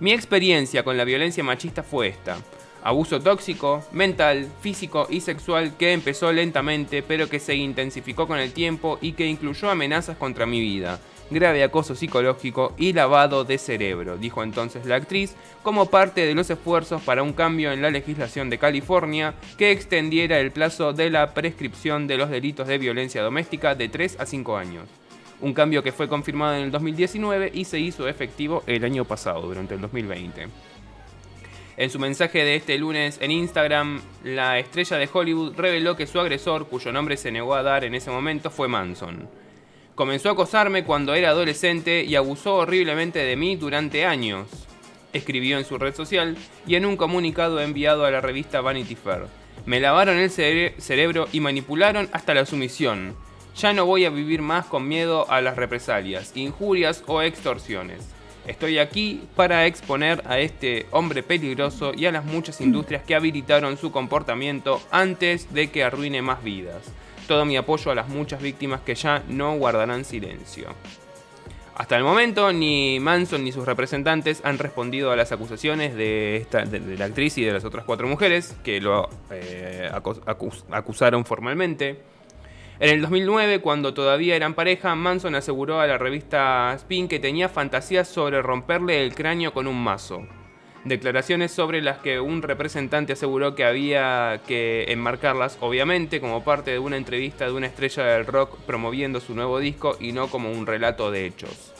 Mi experiencia con la violencia machista fue esta. Abuso tóxico, mental, físico y sexual que empezó lentamente pero que se intensificó con el tiempo y que incluyó amenazas contra mi vida grave acoso psicológico y lavado de cerebro, dijo entonces la actriz, como parte de los esfuerzos para un cambio en la legislación de California que extendiera el plazo de la prescripción de los delitos de violencia doméstica de 3 a 5 años. Un cambio que fue confirmado en el 2019 y se hizo efectivo el año pasado, durante el 2020. En su mensaje de este lunes en Instagram, la estrella de Hollywood reveló que su agresor, cuyo nombre se negó a dar en ese momento, fue Manson. Comenzó a acosarme cuando era adolescente y abusó horriblemente de mí durante años, escribió en su red social y en un comunicado enviado a la revista Vanity Fair. Me lavaron el cere- cerebro y manipularon hasta la sumisión. Ya no voy a vivir más con miedo a las represalias, injurias o extorsiones. Estoy aquí para exponer a este hombre peligroso y a las muchas industrias que habilitaron su comportamiento antes de que arruine más vidas. Todo mi apoyo a las muchas víctimas que ya no guardarán silencio. Hasta el momento, ni Manson ni sus representantes han respondido a las acusaciones de, esta- de- la actriz y de las otras cuatro mujeres que lo eh, acus- acus- acusaron formalmente. En el 2009, cuando todavía eran pareja, Manson aseguró a la revista Spin que tenía fantasías sobre romperle el cráneo con un mazo. Declaraciones sobre las que un representante aseguró que había que enmarcarlas, obviamente, como parte de una entrevista de una estrella del rock promoviendo su nuevo disco y no como un relato de hechos.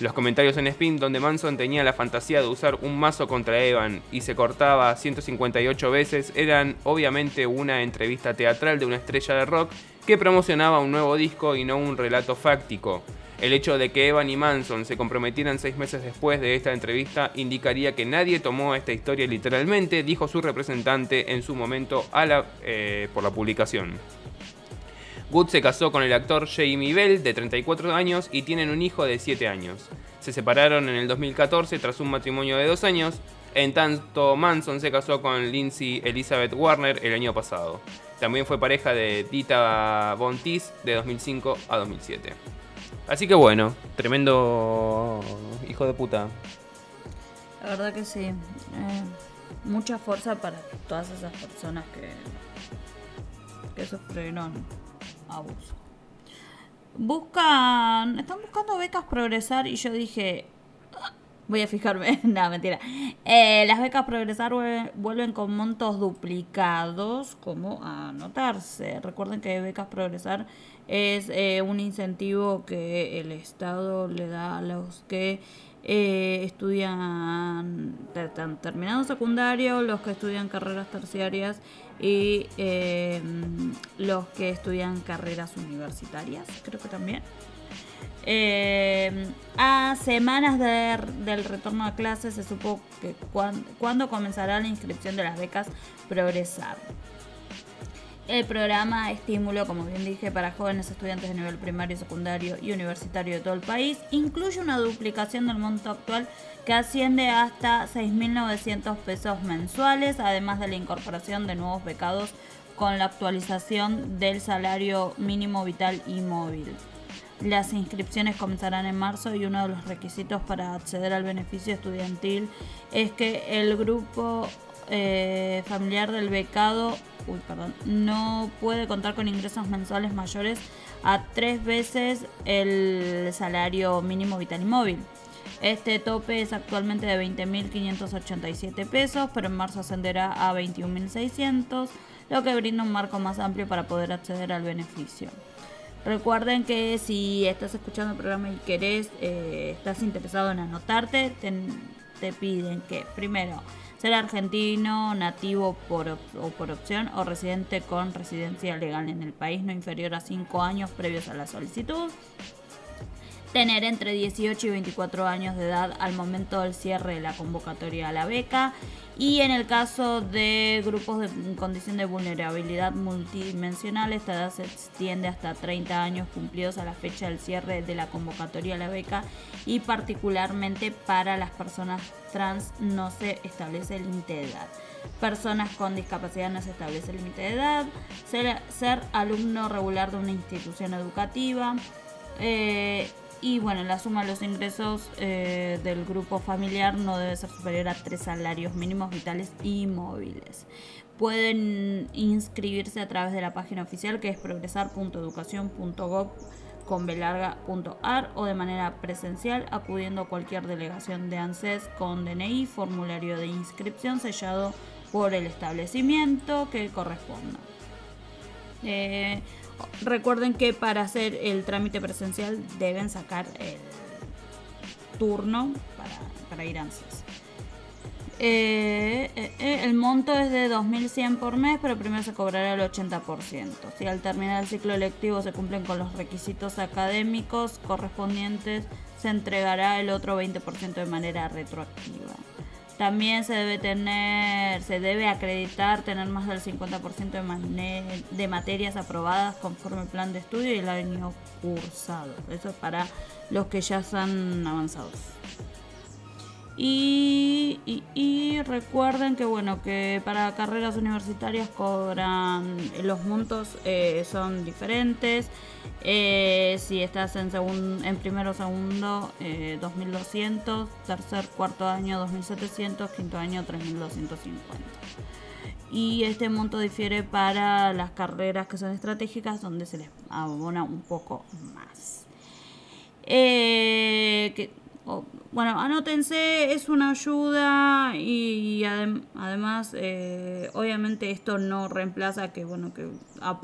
Los comentarios en Spin donde Manson tenía la fantasía de usar un mazo contra Evan y se cortaba 158 veces eran obviamente una entrevista teatral de una estrella de rock que promocionaba un nuevo disco y no un relato fáctico. El hecho de que Evan y Manson se comprometieran seis meses después de esta entrevista indicaría que nadie tomó esta historia literalmente, dijo su representante en su momento a la, eh, por la publicación. Wood se casó con el actor Jamie Bell, de 34 años, y tienen un hijo de 7 años. Se separaron en el 2014 tras un matrimonio de dos años. En tanto, Manson se casó con Lindsay Elizabeth Warner el año pasado. También fue pareja de Dita Von Teese de 2005 a 2007. Así que bueno, tremendo hijo de puta. La verdad que sí. Eh, mucha fuerza para todas esas personas que, que sufrieron abuso. Buscan, están buscando becas progresar y yo dije, "Ah, voy a fijarme, no, mentira. Eh, las becas progresar vuel- vuelven con montos duplicados, como anotarse. Recuerden que becas progresar es eh, un incentivo que el Estado le da a los que eh, estudian, terminando secundario, los que estudian carreras terciarias y eh, los que estudian carreras universitarias, creo que también. Eh, a semanas de- del retorno a clases se supo que cuándo comenzará la inscripción de las becas Progresar. El programa Estímulo, como bien dije, para jóvenes estudiantes de nivel primario, secundario y universitario de todo el país, incluye una duplicación del monto actual que asciende hasta 6.900 pesos mensuales, además de la incorporación de nuevos becados con la actualización del salario mínimo vital y móvil. Las inscripciones comenzarán en marzo y uno de los requisitos para acceder al beneficio estudiantil es que el grupo eh, familiar del becado uy, perdón, no puede contar con ingresos mensuales mayores a tres veces el salario mínimo vital y móvil. Este tope es actualmente de 20.587 pesos, pero en marzo ascenderá a 21.600, lo que brinda un marco más amplio para poder acceder al beneficio. Recuerden que si estás escuchando el programa y querés, eh, estás interesado en anotarte, te, te piden que primero ser argentino, nativo por, o por opción o residente con residencia legal en el país no inferior a 5 años previos a la solicitud. Tener entre 18 y 24 años de edad al momento del cierre de la convocatoria a la beca. Y en el caso de grupos de condición de vulnerabilidad multidimensional, esta edad se extiende hasta 30 años cumplidos a la fecha del cierre de la convocatoria a la beca. Y particularmente para las personas trans no se establece límite de edad. Personas con discapacidad no se establece límite de edad. Ser, ser alumno regular de una institución educativa. Eh, y bueno, la suma de los ingresos eh, del grupo familiar no debe ser superior a tres salarios mínimos vitales y móviles. Pueden inscribirse a través de la página oficial que es progresar.educación.gov con belarga.ar o de manera presencial acudiendo a cualquier delegación de ANSES con DNI, formulario de inscripción sellado por el establecimiento que corresponda. Eh, recuerden que para hacer el trámite presencial deben sacar el turno para, ir a ANSES. Eh, eh, eh, el monto es de 2.100 por mes, pero primero se cobrará el 80%. Si al terminar el ciclo lectivo se cumplen con los requisitos académicos correspondientes, se entregará el otro 20% de manera retroactiva. También se debe tener, se debe acreditar tener más del 50% de, de materias aprobadas conforme el plan de estudio y el año cursado. Eso es para los que ya están avanzados. Y, recuerden que bueno que para carreras universitarias cobran los montos eh, son diferentes. Eh, si estás en segun- en primero segundo eh, 2200, tercer cuarto año 2700, quinto año 3250. Y este monto difiere para las carreras que son estratégicas donde se les abona un poco más. Eh, que, o- bueno, anótense, es una ayuda y adem- además, eh, obviamente esto no reemplaza que, bueno, que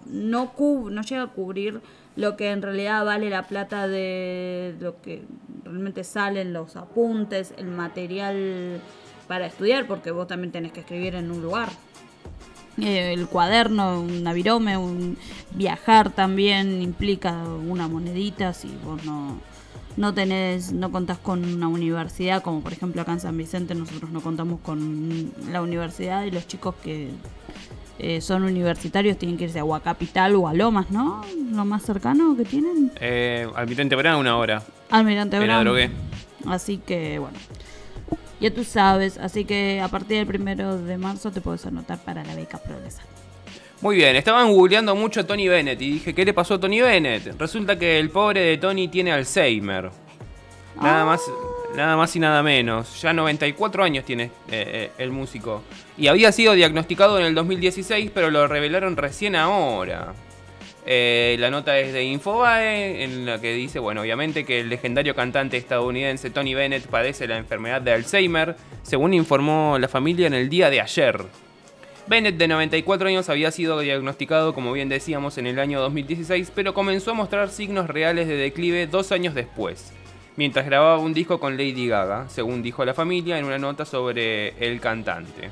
no, cub- no llega a cubrir lo que en realidad vale la plata de lo que realmente salen los apuntes, el material para estudiar, porque vos también tenés que escribir en un lugar. Eh, el cuaderno, un navirome, un viajar también implica una monedita si vos no, no tenés, no contás con una universidad, como por ejemplo acá en San Vicente nosotros no contamos con la universidad y los chicos que eh, son universitarios tienen que irse a Huacapital o a Lomas, ¿no? Lo más cercano que tienen. Eh, Almirante Brown una hora. Almirante Brown. drogué. Así que bueno. Ya tú sabes, así que a partir del primero de marzo te puedes anotar para la beca Progresar. Muy bien, estaban googleando mucho a Tony Bennett y dije, ¿qué le pasó a Tony Bennett? Resulta que el pobre de Tony tiene Alzheimer. Nada más, nada más y nada menos. Ya 94 años tiene eh, eh, el músico. Y había sido diagnosticado en el 2016, pero lo revelaron recién ahora. Eh, la nota es de Infobae, en la que dice, bueno, obviamente que el legendario cantante estadounidense Tony Bennett padece la enfermedad de Alzheimer, según informó la familia en el día de ayer. Bennett, de 94 años, había sido diagnosticado, como bien decíamos, en el año 2016, pero comenzó a mostrar signos reales de declive dos años después, mientras grababa un disco con Lady Gaga, según dijo la familia en una nota sobre el cantante.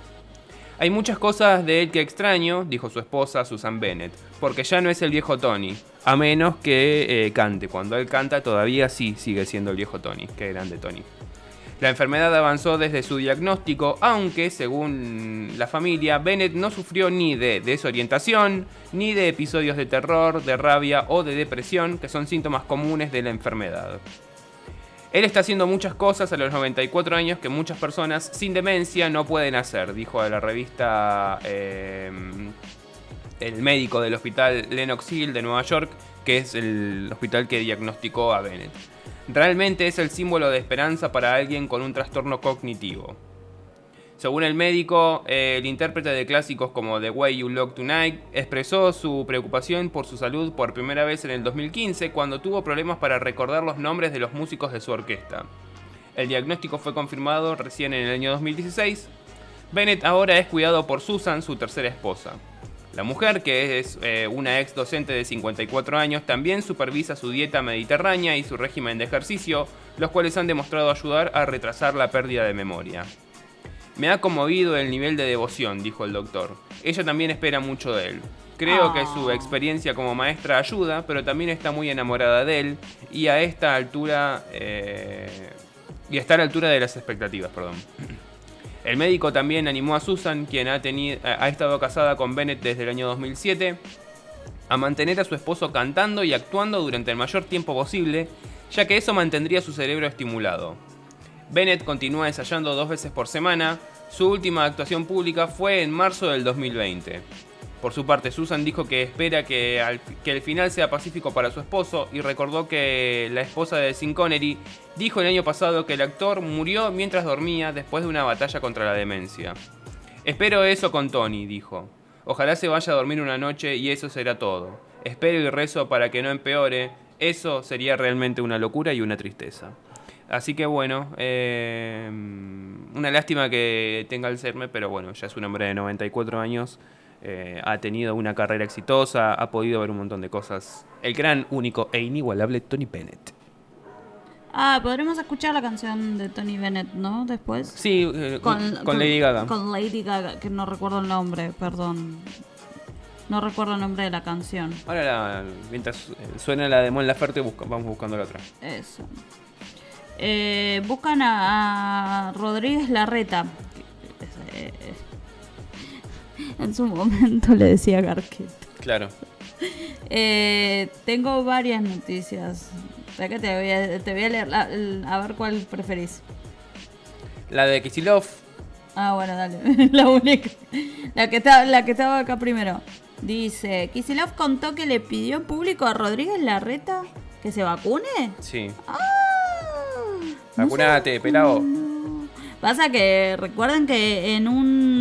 Hay muchas cosas de él que extraño, dijo su esposa Susan Bennett, porque ya no es el viejo Tony, a menos que eh, cante. Cuando él canta todavía sí sigue siendo el viejo Tony, qué grande Tony. La enfermedad avanzó desde su diagnóstico, aunque, según la familia, Bennett no sufrió ni de desorientación, ni de episodios de terror, de rabia o de depresión, que son síntomas comunes de la enfermedad. Él está haciendo muchas cosas a los 94 años que muchas personas sin demencia no pueden hacer, dijo a la revista eh, el médico del hospital Lenox Hill de Nueva York, que es el hospital que diagnosticó a Bennett. Realmente es el símbolo de esperanza para alguien con un trastorno cognitivo. Según el médico, el intérprete de clásicos como The Way You Look Tonight expresó su preocupación por su salud por primera vez en el 2015 cuando tuvo problemas para recordar los nombres de los músicos de su orquesta. El diagnóstico fue confirmado recién en el año 2016. Bennett ahora es cuidado por Susan, su tercera esposa. La mujer, que es eh, una ex docente de 54 años, también supervisa su dieta mediterránea y su régimen de ejercicio, los cuales han demostrado ayudar a retrasar la pérdida de memoria. Me ha conmovido el nivel de devoción, dijo el doctor. Ella también espera mucho de él. Creo que su Ah. experiencia como maestra ayuda, pero también está muy enamorada de él y a esta altura... eh, y está a la altura de las expectativas, perdón. El médico también animó a Susan, quien ha, ha estado casada con Bennett desde el año 2007, a mantener a su esposo cantando y actuando durante el mayor tiempo posible, ya que eso mantendría su cerebro estimulado. Bennett continúa ensayando dos veces por semana, su última actuación pública fue en marzo del 2020. Por su parte, Susan dijo que espera que, el final sea pacífico para su esposo y recordó que la esposa de Sin Connery dijo el año pasado que el actor murió mientras dormía después de una batalla contra la demencia. Espero eso con Tony, dijo. Ojalá se vaya a dormir una noche y eso será todo. Espero y rezo para que no empeore. Eso sería realmente una locura y una tristeza. Así que bueno, eh, una lástima que tenga Alzheimer, pero bueno, ya es un hombre de 94 años. Eh, ha tenido una carrera exitosa, ha podido ver un montón de cosas. El gran, único e inigualable Tony Bennett. Ah, podremos escuchar la canción de Tony Bennett, ¿no? Después. Sí, eh, con, Lady Gaga. Con Lady Gaga, que no recuerdo el nombre, perdón. No recuerdo el nombre de la canción. Ahora, la- mientras eh, suena la de Mon Laferte, busca- vamos buscando la otra. Eso. Eh, buscan a, a Rodríguez Larreta. Eh, En su momento le decía Garquet. Claro. Eh, tengo varias noticias. Sea que te voy a, te voy a leer la- a ver cuál preferís. La de Kisilov. Ah, bueno, dale. la única. La que, está, la que estaba acá primero. Dice, Kisilov contó que le pidió en público a Rodríguez Larreta que se vacune. Sí. Ah, Vacunate, pelado. Pasa que recuerden que en un...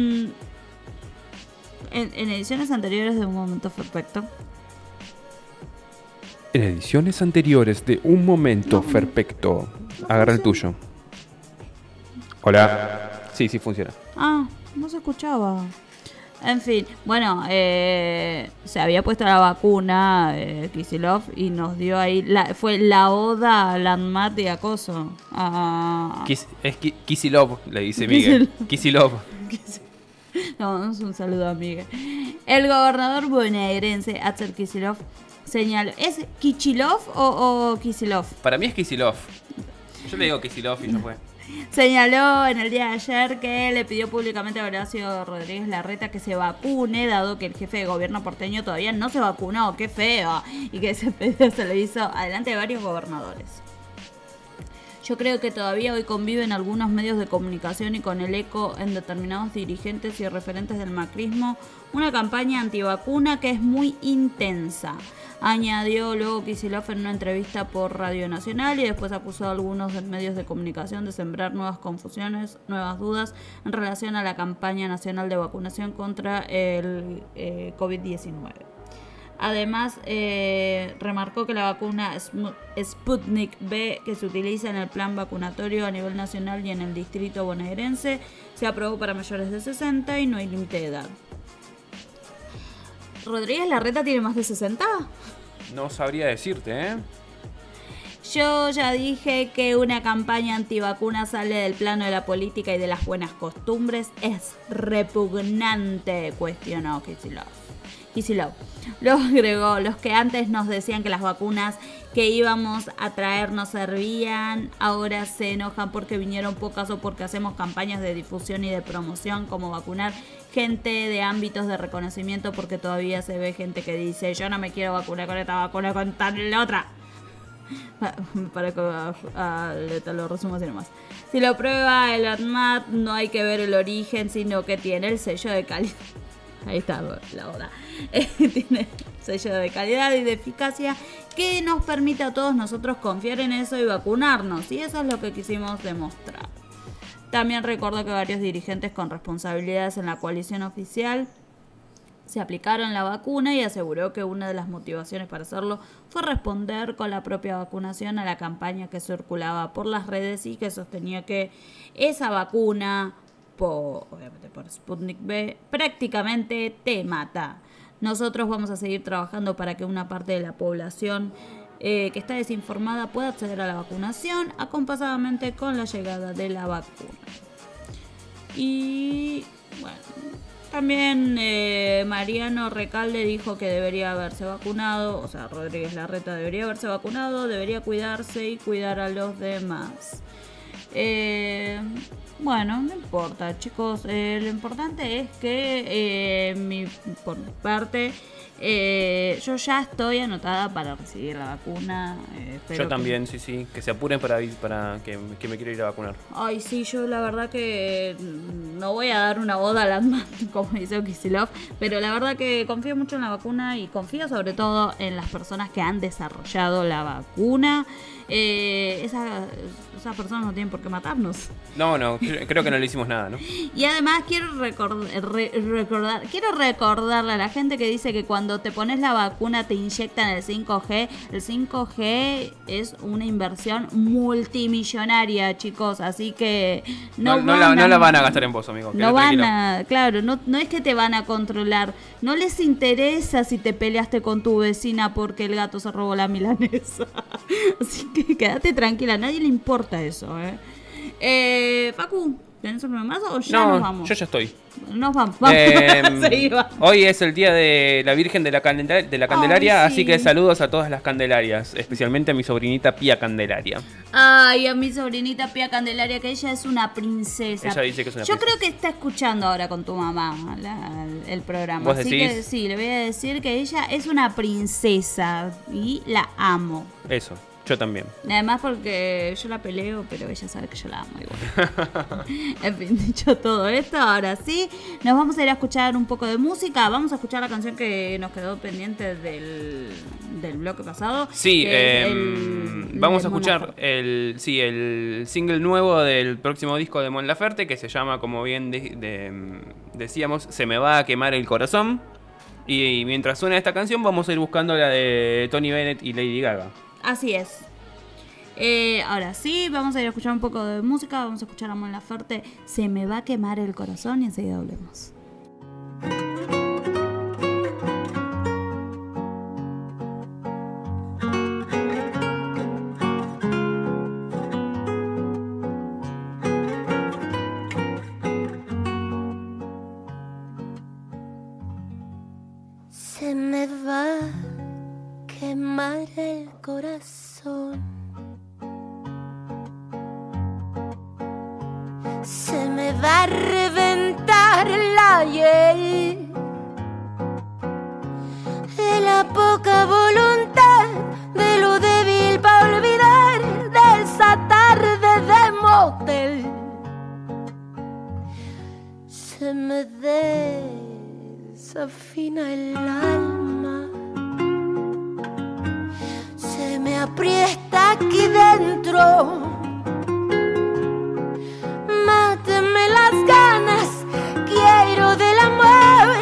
En, en ediciones anteriores de Un Momento Perfecto. En ediciones anteriores de Un Momento Perfecto. Agarra el tuyo. Hola. Sí, sí funciona. Ah, no se escuchaba. En fin, bueno, eh, se había puesto la vacuna eh, Kisilov y nos dio ahí, la, fue la oda al ANMAT y acoso. Ah, Kis- es Ki- Kisilov, le dice Miguel. Kisilov. no, es un saludo a Miguel. El gobernador bonaerense Axel Kisilov señaló, ¿es Kichilov o, o Kisilov? Para mí es Kisilov. Yo le digo Kisilov y ya fue. Señaló en el día de ayer que le pidió públicamente a Horacio Rodríguez Larreta que se vacune, dado que el jefe de gobierno porteño todavía no se vacunó, qué feo, y que ese pedido se lo hizo adelante de varios gobernadores. Yo creo que todavía hoy conviven algunos medios de comunicación y con el eco en determinados dirigentes y referentes del macrismo una campaña antivacuna que es muy intensa. Añadió luego Kicillof en una entrevista por Radio Nacional y después acusó a algunos medios de comunicación de sembrar nuevas confusiones, nuevas dudas en relación a la campaña nacional de vacunación contra el eh, COVID-19. Además, eh, remarcó que la vacuna Sputnik B, que se utiliza en el plan vacunatorio a nivel nacional y en el distrito bonaerense, se aprobó para mayores de 60 y no hay límite de edad. ¿Rodríguez Larreta tiene más de 60? No sabría decirte, ¿eh? Yo ya dije que una campaña antivacuna sale del plano de la política y de las buenas costumbres. Es repugnante, cuestionó Kicillof. Kicillof. Luego agregó, los que antes nos decían que las vacunas que íbamos a traer no servían, ahora se enojan porque vinieron pocas o porque hacemos campañas de difusión y de promoción como vacunar gente de ámbitos de reconocimiento porque todavía se ve gente que dice yo no me quiero vacunar con esta vacuna con tal la otra. Para que a- a- te lo resumo así nomás. Si lo prueba el ADMAT, no hay que ver el origen, sino que tiene el sello de calidad. Ahí está la oda. Eh, tiene sello de calidad y de eficacia que nos permite a todos nosotros confiar en eso y vacunarnos. Y eso es lo que quisimos demostrar. También recuerdo que varios dirigentes con responsabilidades en la coalición oficial se aplicaron la vacuna y aseguró que una de las motivaciones para hacerlo fue responder con la propia vacunación a la campaña que circulaba por las redes y que sostenía que esa vacuna, por, obviamente por Sputnik B, prácticamente te mata. Nosotros vamos a seguir trabajando para que una parte de la población eh, que está desinformada pueda acceder a la vacunación acompasadamente con la llegada de la vacuna. Y bueno, también eh, Mariano Recalde dijo que debería haberse vacunado, o sea, Rodríguez Larreta debería haberse vacunado, debería cuidarse y cuidar a los demás. Eh, bueno, no importa, chicos. eh, lo importante es que eh, mi, por mi parte eh, yo ya estoy anotada para recibir la vacuna. eh, Yo que- también, sí, sí. Que se apuren para, para que, que me quiero ir a vacunar. Ay, sí, yo la verdad que mm, no voy a dar una boda a Landman, como dice Kisilov, pero la verdad que confío mucho en la vacuna y confío sobre todo en las personas que han desarrollado la vacuna. Eh, esa- esas personas no tienen por qué matarnos. No, no, cre- creo que no le hicimos nada, ¿no? Y además quiero record- re- recordar, quiero recordarle a la gente que dice que cuando te pones la vacuna te inyectan el 5G. El 5G es una inversión multimillonaria, chicos, así que No, no, no la, van no a- la van a gastar en vos, amigo. no van tranquilo. a, claro, no, no es que te van a controlar. No les interesa si te peleaste con tu vecina porque el gato se robó la milanesa. Así que quédate tranquila, a nadie le importa eso, ¿eh? eh Facu, ¿tenés un más o ya No, nos vamos? yo ya estoy. Nos vamos, vamos. Em, Sí, vamos. hoy es el día de la Virgen de la, Candela- de la Candelaria, Ay, sí. así que saludos a todas las Candelarias, especialmente a mi sobrinita Pía Candelaria. Ay, a mi sobrinita Pia Candelaria, que ella es una princesa. Ella dice que es una Yo princesa. creo que está escuchando ahora con tu mamá la- el programa. ¿Vos Así decís? que sí, le voy a decir que ella es una princesa y la amo. Eso, yo también. Además porque yo la peleo, pero ella sabe que yo la amo igual. en fin, dicho todo esto, ahora sí, nos vamos a ir a escuchar un poco de música. Vamos a escuchar la canción que nos quedó pendiente del, del bloque pasado. Sí, el- vamos a escuchar Laferte. el, sí, el single nuevo del próximo disco de Mon Laferte, que se llama, como bien de- de- decíamos, Se me va a quemar el corazón. Y mientras suena esta canción, vamos a ir buscando la de Tony Bennett y Lady Gaga. Así es. Eh, ahora sí, vamos a ir a escuchar un poco de música. Vamos a escuchar a Mon Laferte. Se me va a quemar el corazón y enseguida volvemos. A quemar el corazón. Se me va a reventar la hiel. De la poca voluntad, de lo débil para olvidar de esa tarde de motel. Se me desafina el alma. Me aprieta aquí dentro. Máteme las ganas, quiero del amor.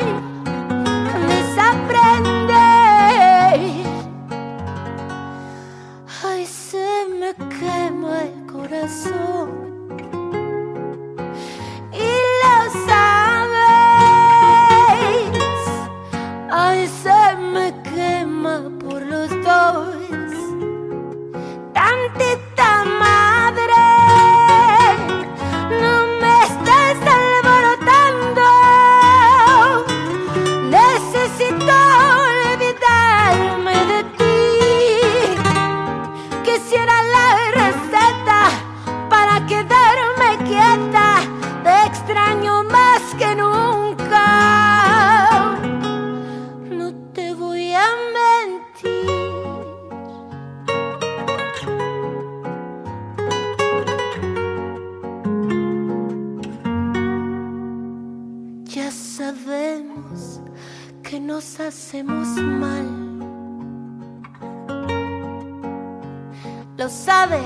Desaprender. Ay, se me quema el corazón hacemos mal. Lo sabe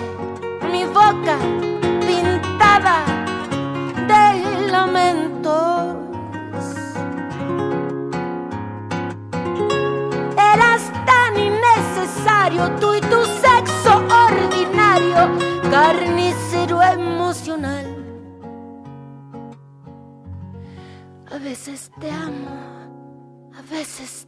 mi boca pintada de lamentos. Eras tan innecesario tú y tu sexo ordinario, carnicero emocional. A veces te amo, a veces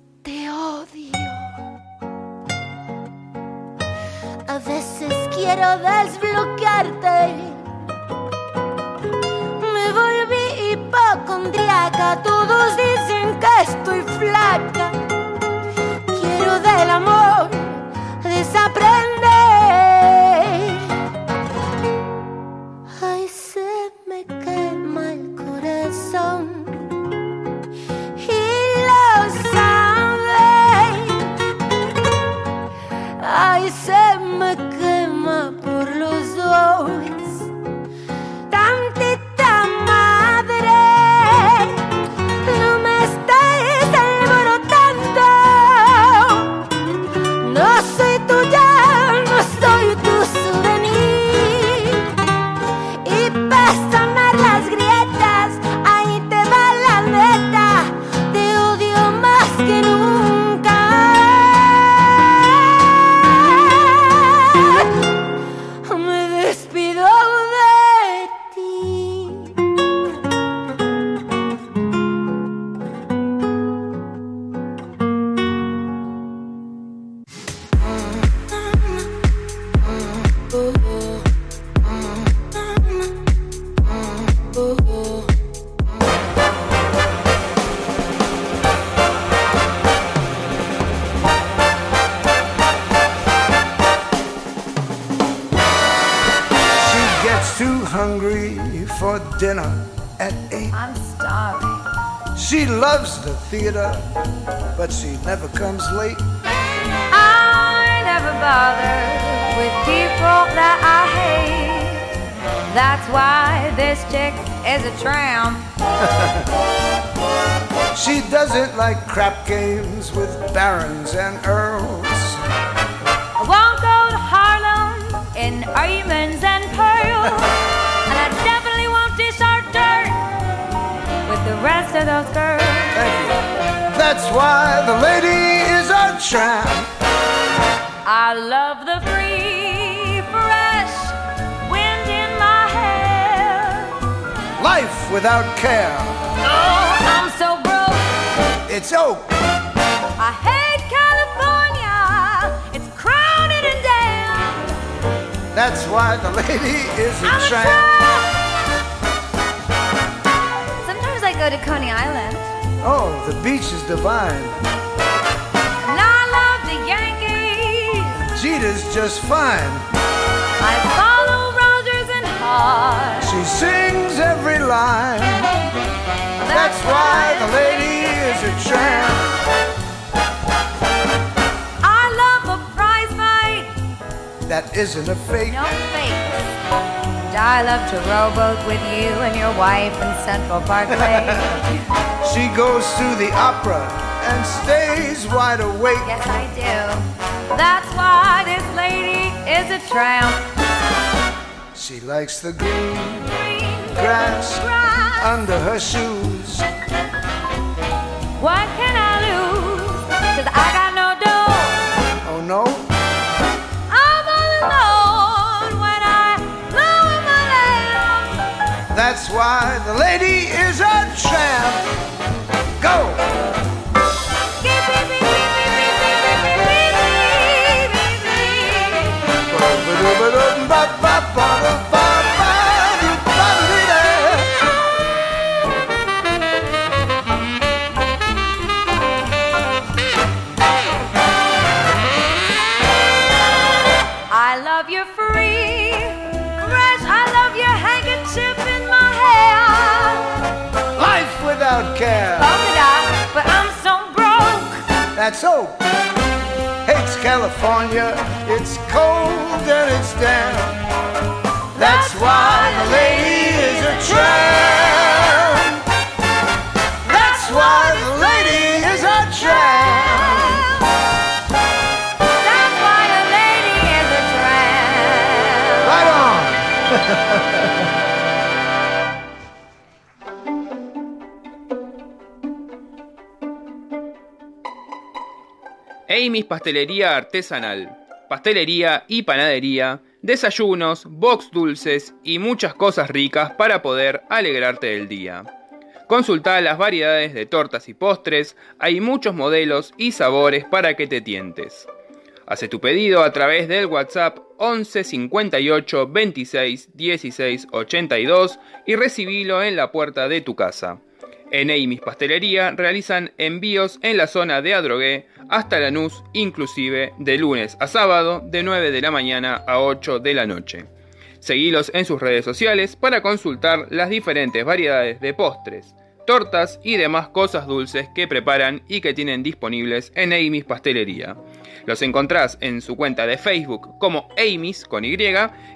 quiero desbloquearte. Me volví hipocondriaca, todos dicen que estoy flaca. Quiero del amor. rowboat with you and your wife in Central Parkway. she goes to the opera and stays wide awake. Yes, I do. That's why this lady is a tramp. She likes the green, green grass, grass, under her shoes. What why the lady is a tramp. California, it's cold and it's damp. That's why the lady is a tramp. Grimis Pastelería Artesanal. Pastelería y panadería, desayunos, box dulces y muchas cosas ricas para poder alegrarte del día. Consulta las variedades de tortas y postres, hay muchos modelos y sabores para que te tientes. Hace tu pedido a través del WhatsApp 11 58 26 16 82 y recibilo en la puerta de tu casa. En Amy's Pastelería realizan envíos en la zona de Adrogué, hasta Lanús, inclusive de lunes a sábado de 9 de la mañana a 8 de la noche. Seguilos en sus redes sociales para consultar las diferentes variedades de postres, tortas y demás cosas dulces que preparan y que tienen disponibles en Amy's Pastelería. Los encontrás en su cuenta de Facebook como Amy's con Y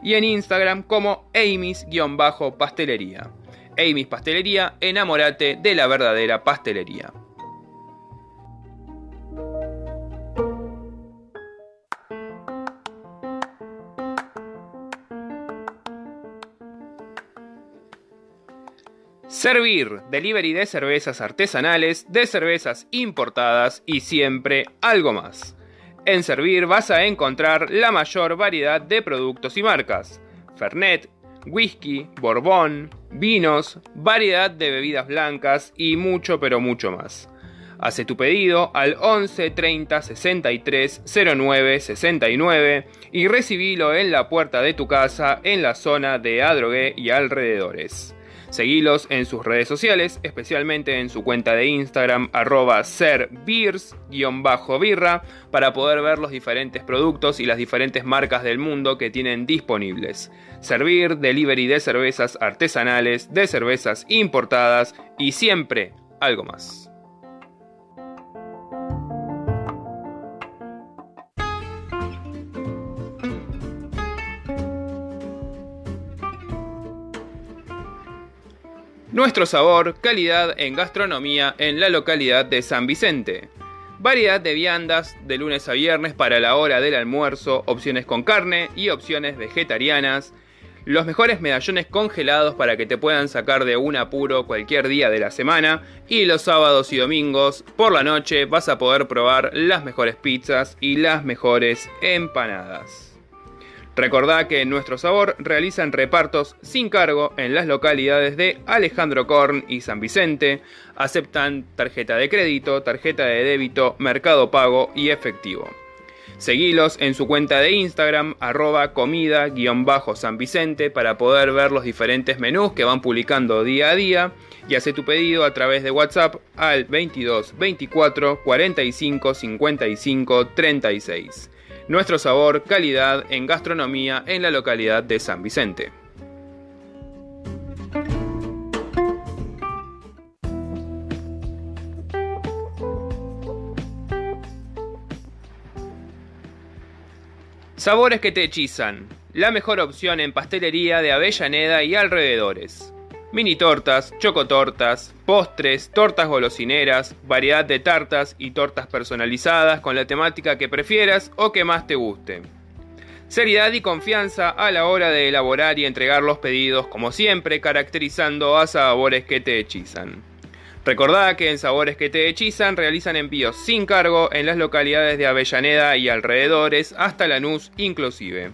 y en Instagram como Amy's-pastelería. Amy's Pastelería, enamórate de la verdadera pastelería. Servir, delivery de cervezas artesanales, de cervezas importadas y siempre algo más. En Servir vas a encontrar la mayor variedad de productos y marcas. Fernet, whisky, borbón, vinos, variedad de bebidas blancas y mucho pero mucho más. Hace tu pedido al 11 30 63 09 69 y recibilo en la puerta de tu casa en la zona de Adrogué y alrededores. Seguilos en sus redes sociales, especialmente en su cuenta de Instagram arroba serbeers-birra para poder ver los diferentes productos y las diferentes marcas del mundo que tienen disponibles. Servir, delivery de cervezas artesanales, de cervezas importadas y siempre algo más. Nuestro sabor, calidad en gastronomía en la localidad de San Vicente. Variedad de viandas de lunes a viernes para la hora del almuerzo, opciones con carne y opciones vegetarianas. Los mejores medallones congelados para que te puedan sacar de un apuro cualquier día de la semana. Y los sábados y domingos por la noche vas a poder probar las mejores pizzas y las mejores empanadas. Recordá que en Nuestro Sabor realizan repartos sin cargo en las localidades de Alejandro Korn y San Vicente. Aceptan tarjeta de crédito, tarjeta de débito, mercado pago y efectivo. Seguilos en su cuenta de Instagram, arroba comida-san Vicente, para poder ver los diferentes menús que van publicando día a día. Y hace tu pedido a través de WhatsApp al 22 24 45 55 36 nuestro sabor, calidad en gastronomía en la localidad de San Vicente. Sabores que te hechizan. La mejor opción en pastelería de Avellaneda y alrededores mini tortas, chocotortas, postres, tortas golosineras, variedad de tartas y tortas personalizadas con la temática que prefieras o que más te guste. Seriedad y confianza a la hora de elaborar y entregar los pedidos, como siempre, caracterizando a sabores que te hechizan. Recordá que en Sabores que te hechizan realizan envíos sin cargo en las localidades de Avellaneda y alrededores hasta Lanús inclusive.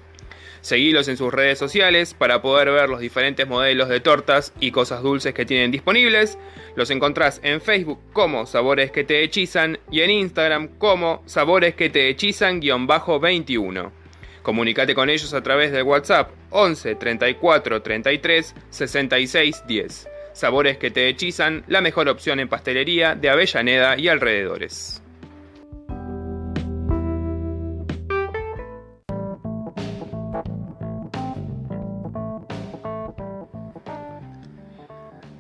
Seguilos en sus redes sociales para poder ver los diferentes modelos de tortas y cosas dulces que tienen disponibles. Los encontrás en Facebook como Sabores que te hechizan y en Instagram como Sabores que te hechizan-21. Comunicate con ellos a través del WhatsApp 11 34 33 66 10. Sabores que te hechizan, la mejor opción en pastelería de Avellaneda y alrededores.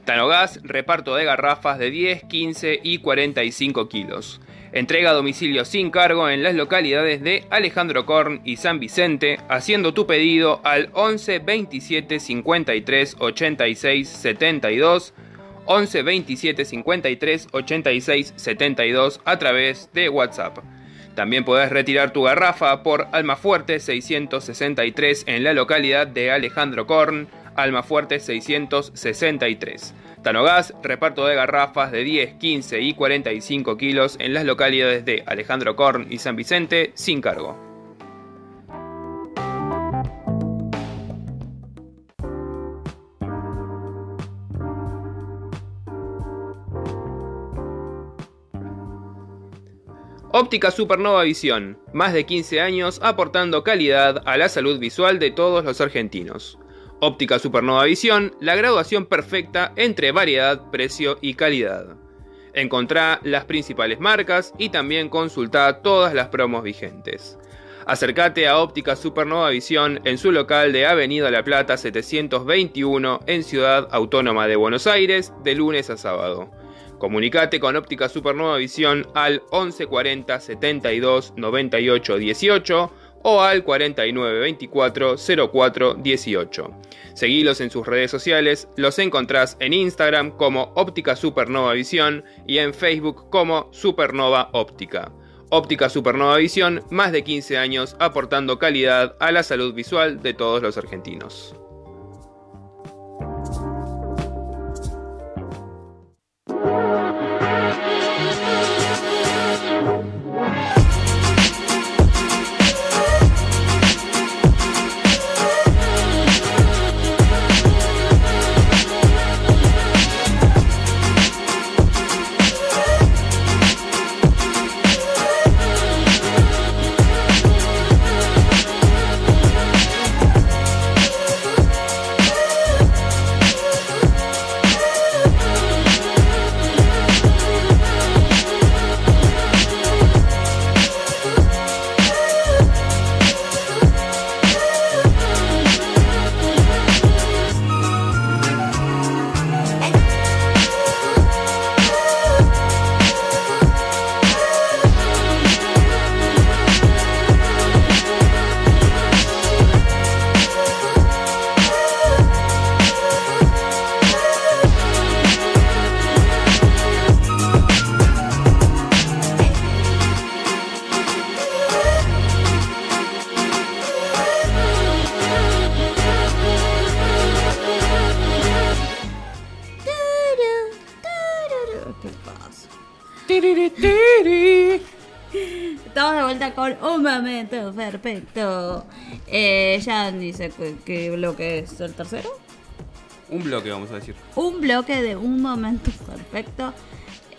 Tanogas, reparto de garrafas de 10, 15 y 45 kilos. Entrega a domicilio sin cargo en las localidades de Alejandro Korn y San Vicente, haciendo tu pedido al 11 27 53 86 72, 11 27 53 86 72 a través de WhatsApp. También podés retirar tu garrafa por Almafuerte 663 en la localidad de Alejandro Korn, Almafuerte 663. Tanogas, reparto de garrafas de 10, 15 y 45 kilos en las localidades de Alejandro Corn y San Vicente sin cargo. Óptica Supernova Visión, más de 15 años aportando calidad a la salud visual de todos los argentinos. Óptica Supernova Visión, la graduación perfecta entre variedad, precio y calidad. Encontrá las principales marcas y también consultá todas las promos vigentes. Acércate a Óptica Supernova Visión en su local de Avenida La Plata 721 en Ciudad Autónoma de Buenos Aires de lunes a sábado. Comunicate con Óptica Supernova Visión al 1140 72 98 18 o al 49 24 04 18. Seguilos en sus redes sociales, los encontrás en Instagram como Óptica Supernova Visión y en Facebook como Supernova Óptica. Óptica Supernova Visión, más de 15 años aportando calidad a la salud visual de todos los argentinos. Perfecto. Eh, ya dice qué, qué bloque es el tercero. Un bloque vamos a decir. Un bloque de un momento perfecto.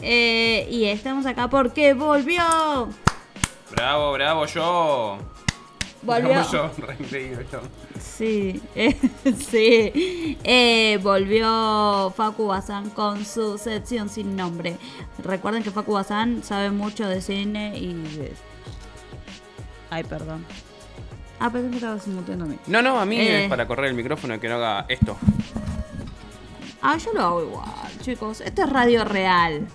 Eh, y estamos acá porque volvió. Bravo, bravo yo. Volvió. Bravo yo, re increíble yo. Sí, eh, sí. Eh, volvió Facu Bazán con su sección sin nombre. Recuerden que Facu Bazán sabe mucho de cine y de... Ay, perdón. Ah, pensé que estaba simultando a mí. No, no, a mí Eh. es para correr el micrófono y que no haga esto. Ah, yo lo hago igual, chicos. Esto es radio real.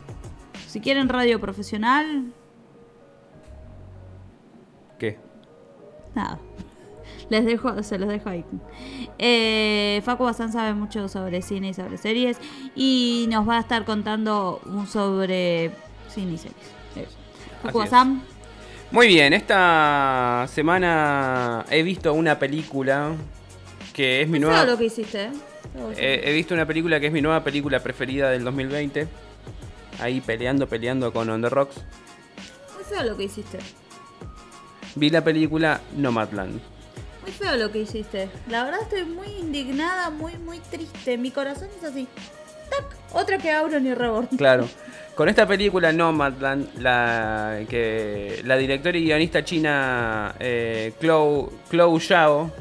Si quieren radio profesional, ¿Qué? nada. Les dejo, se los dejo ahí. Eh, Facu Bazán sabe mucho sobre cine y sobre series. Y nos va a estar contando un sobre cine y series. Eso. Facu Así es. Bazán, Muy bien, esta semana he visto una película que es mi ¿sabes nueva. lo que hiciste? eh? Eh, he visto una película que es mi nueva película preferida del 2020. Ahí peleando, peleando con On the Rocks. Muy feo lo que hiciste. Vi la película Nomadland. Muy feo lo que hiciste. La verdad estoy muy indignada, muy, muy triste. Mi corazón es así. Otra que abro ni rebord. Claro. Con esta película Nomadland, la, que, la directora y guionista china eh, Chloe, Chloe Zhao,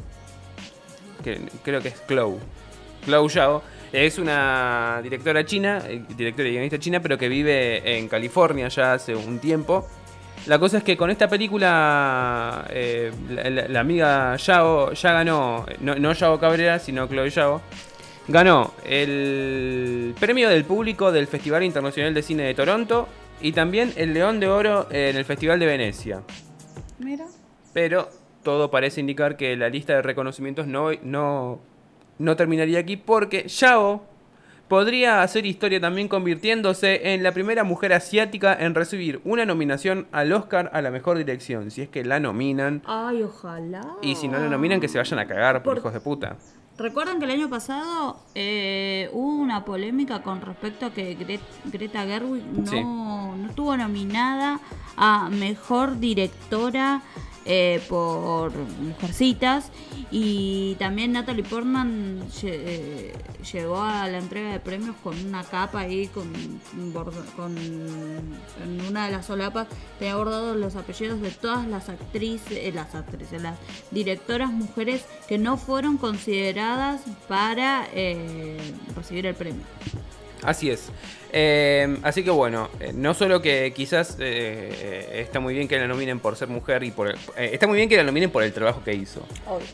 que creo que es Chloe, Chloe Zhao, es una directora china, eh, directora y guionista china, pero que vive en California ya hace un tiempo. La cosa es que con esta película eh, la, amiga Zhao ya ganó, no, no Zhao Cabrera, sino Chloe Zhao, Ganó el premio del público del Festival Internacional de Cine de Toronto y también el León de Oro en el Festival de Venecia. Mira. Pero todo parece indicar que la lista de reconocimientos no, no, no terminaría aquí porque Yao podría hacer historia también convirtiéndose en la primera mujer asiática en recibir una nominación al Oscar a la mejor dirección. Si es que la nominan Ay, ojalá. y si no la nominan que se vayan a cagar por Por- hijos de puta. Recuerdan que el año pasado eh, hubo una polémica con respecto a que Gre- Greta Gerwig no, Sí. no estuvo nominada a mejor directora eh, por Mujercitas. Y también Natalie Portman eh, llegó a la entrega de premios con una capa ahí, con en una de las solapas tenía bordados los apellidos de todas las actrices, eh, las actrices, las directoras mujeres que no fueron consideradas para eh, recibir el premio. Así es. Eh, así que bueno, eh, no solo que quizás eh, eh, está muy bien que la nominen por ser mujer y por está muy bien que la nominen por el trabajo que hizo.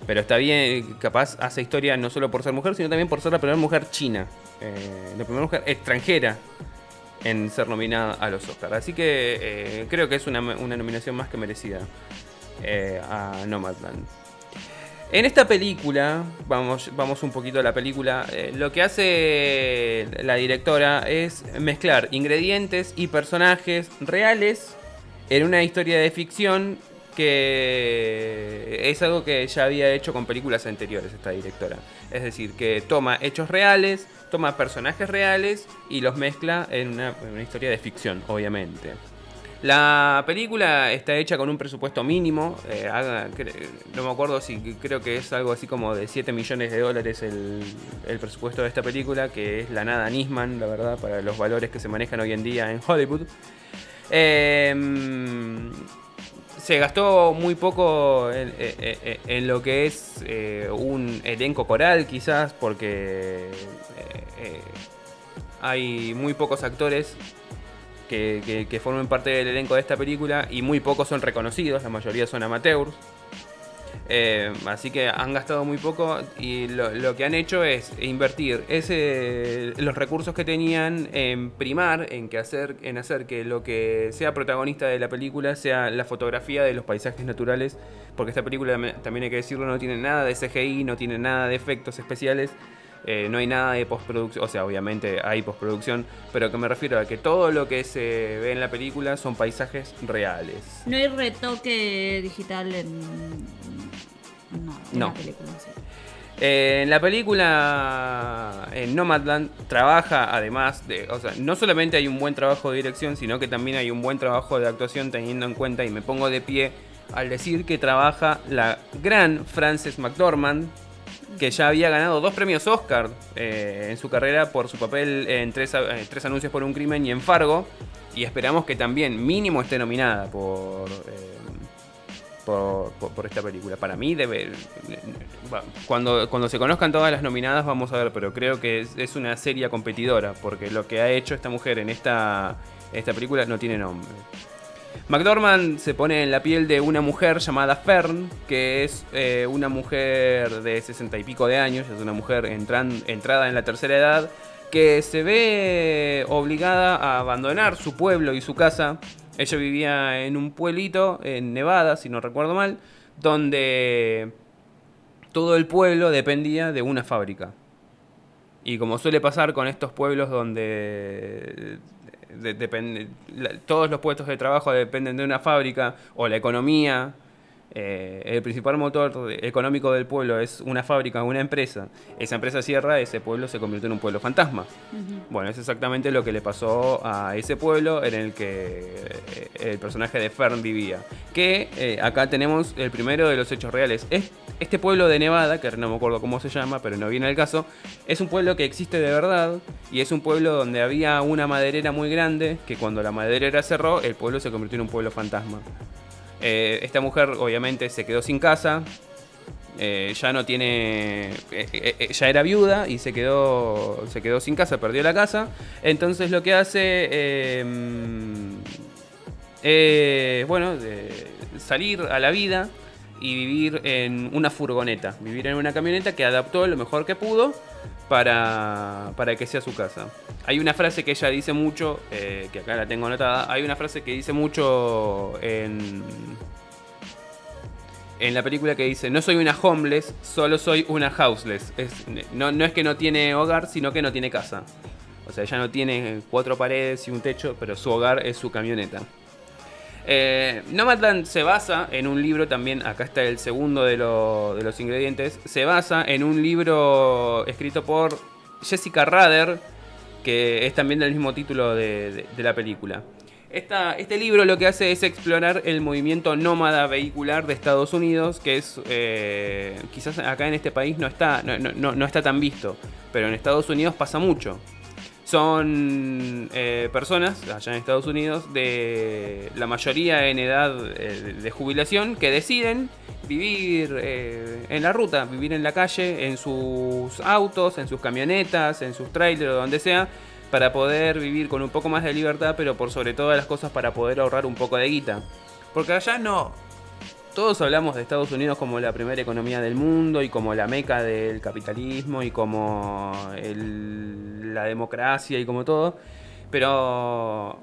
Pero está bien, capaz hace historia no solo por ser mujer, sino también por ser la primera mujer china, la primera mujer extranjera en ser nominada a los Oscars. Así que creo que es una, una nominación más que merecida a Nomadland. En esta película, vamos, vamos un poquito a la película, eh, lo que hace la directora es mezclar ingredientes y personajes reales en una historia de ficción que es algo que ya había hecho con películas anteriores esta directora. Es decir, que toma hechos reales, toma personajes reales y los mezcla en una, en una historia de ficción, obviamente. La película está hecha con un presupuesto mínimo, eh, no me acuerdo si creo que es algo así como de 7 millones de dólares el, presupuesto de esta película, que es la nada Nisman, la verdad, para los valores que se manejan hoy en día en Hollywood. Em, se gastó muy poco en, en- en- en lo que es eh, un elenco coral, quizás, porque eh, hay muy pocos actores que, que- que formen parte del elenco de esta película y muy pocos son reconocidos, la mayoría son amateurs. Eh, así que han gastado muy poco y lo, lo que han hecho es invertir ese, los recursos que tenían en primar, en, que hacer, en hacer que lo que sea protagonista de la película sea la fotografía de los paisajes naturales, porque esta película también hay que decirlo, no tiene nada de CGI, no tiene nada de efectos especiales. Eh, no hay nada de postproducción, o sea, obviamente hay postproducción, pero que me refiero a que todo lo que se ve en la película son paisajes reales. No hay retoque digital en, no, en No. la película. sí. Eh, en la película en Nomadland trabaja además de, o sea, no solamente hay un buen trabajo de dirección, sino que también hay un buen trabajo de actuación teniendo en cuenta, y me pongo de pie al decir que trabaja la gran Frances McDormand, que ya había ganado dos premios Oscar eh, en su carrera por su papel en tres, eh, tres anuncios por un crimen y en Fargo, y esperamos que también mínimo esté nominada por... eh, por, por- esta película. Para mí debe. Cuando, cuando se conozcan todas las nominadas vamos a ver, pero creo que es, es una seria competidora, porque lo que ha hecho esta mujer en esta, esta película no tiene nombre. McDormand se pone en la piel de una mujer llamada Fern, que es eh, una mujer de sesenta y pico de años, es una mujer entrada en la tercera edad, que se ve obligada a abandonar su pueblo y su casa. Ella vivía en un pueblito en Nevada, si no recuerdo mal, donde todo el pueblo dependía de una fábrica. Y como suele pasar con estos pueblos donde de- depende- la- todos los puestos de trabajo dependen de una fábrica o la economía, eh, el principal motor económico del pueblo es una fábrica, una empresa. Esa empresa cierra, ese pueblo se convierte en un pueblo fantasma. Bueno, es exactamente lo que le pasó a ese pueblo en el que eh, el personaje de Fern vivía. Que eh, acá tenemos el primero de los hechos reales. Es- este pueblo de Nevada, que no me acuerdo cómo se llama, pero no viene al caso, es un pueblo que existe de verdad y es un pueblo donde había una maderera muy grande que cuando la maderera cerró, el pueblo se convirtió en un pueblo fantasma. Eh, esta mujer obviamente se quedó sin casa, eh, ya no tiene. eh, eh, ya era viuda y se quedó. Se quedó sin casa, perdió la casa. Entonces lo que hace. eh, bueno, salir a la vida y vivir en una furgoneta. Vivir en una camioneta que adaptó lo mejor que pudo para, para que sea su casa. Hay una frase que ella dice mucho, eh, que acá la tengo anotada. Hay una frase que dice mucho en en la película que dice, no soy una homeless, solo soy una houseless. Es, no, no es que no tiene hogar, sino que no tiene casa. O sea, ella no tiene cuatro paredes y un techo, pero su hogar es su camioneta. Eh, Nomadland se basa en un libro también, acá está el segundo de, lo- de los ingredientes, se basa en un libro escrito por Jessica Rader, que es también del mismo título de, la película. Este libro lo que hace es explorar el movimiento nómada vehicular de Estados Unidos, que es eh, quizás acá en este país no está, no está tan visto, pero en Estados Unidos pasa mucho. Son eh, personas allá en Estados Unidos de la mayoría en edad eh, de jubilación que deciden vivir eh, en la ruta, vivir en la calle, en sus autos, en sus camionetas, en sus trailers o donde sea, para poder vivir con un poco más de libertad, pero por sobre todas las cosas para poder ahorrar un poco de guita. Porque allá no, todos hablamos de Estados Unidos como la primera economía del mundo y como la meca del capitalismo y como la democracia y como todo. Pero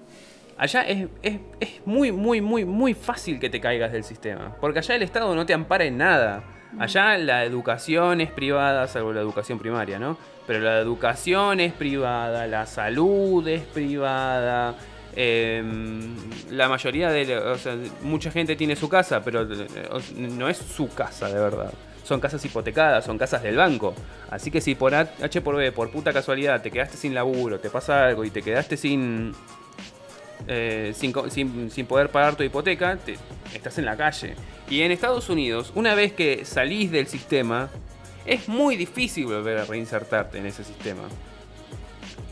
allá es, es- es muy, muy, muy, muy fácil que te caigas del sistema. Porque allá el Estado no te ampara en nada. Allá la educación es privada, salvo la educación primaria, ¿no? Pero la educación es privada, la salud es privada. Em, la mayoría de, o sea, mucha gente tiene su casa, pero eh, no es su casa de verdad. Son casas hipotecadas, son casas del banco. Así que si por H por B, por puta casualidad, te quedaste sin laburo, te pasa algo y te quedaste sin, eh, sin, sin- sin poder pagar tu hipoteca, te- estás en la calle. Y en Estados Unidos, una vez que salís del sistema, es muy difícil volver a reinsertarte en ese sistema.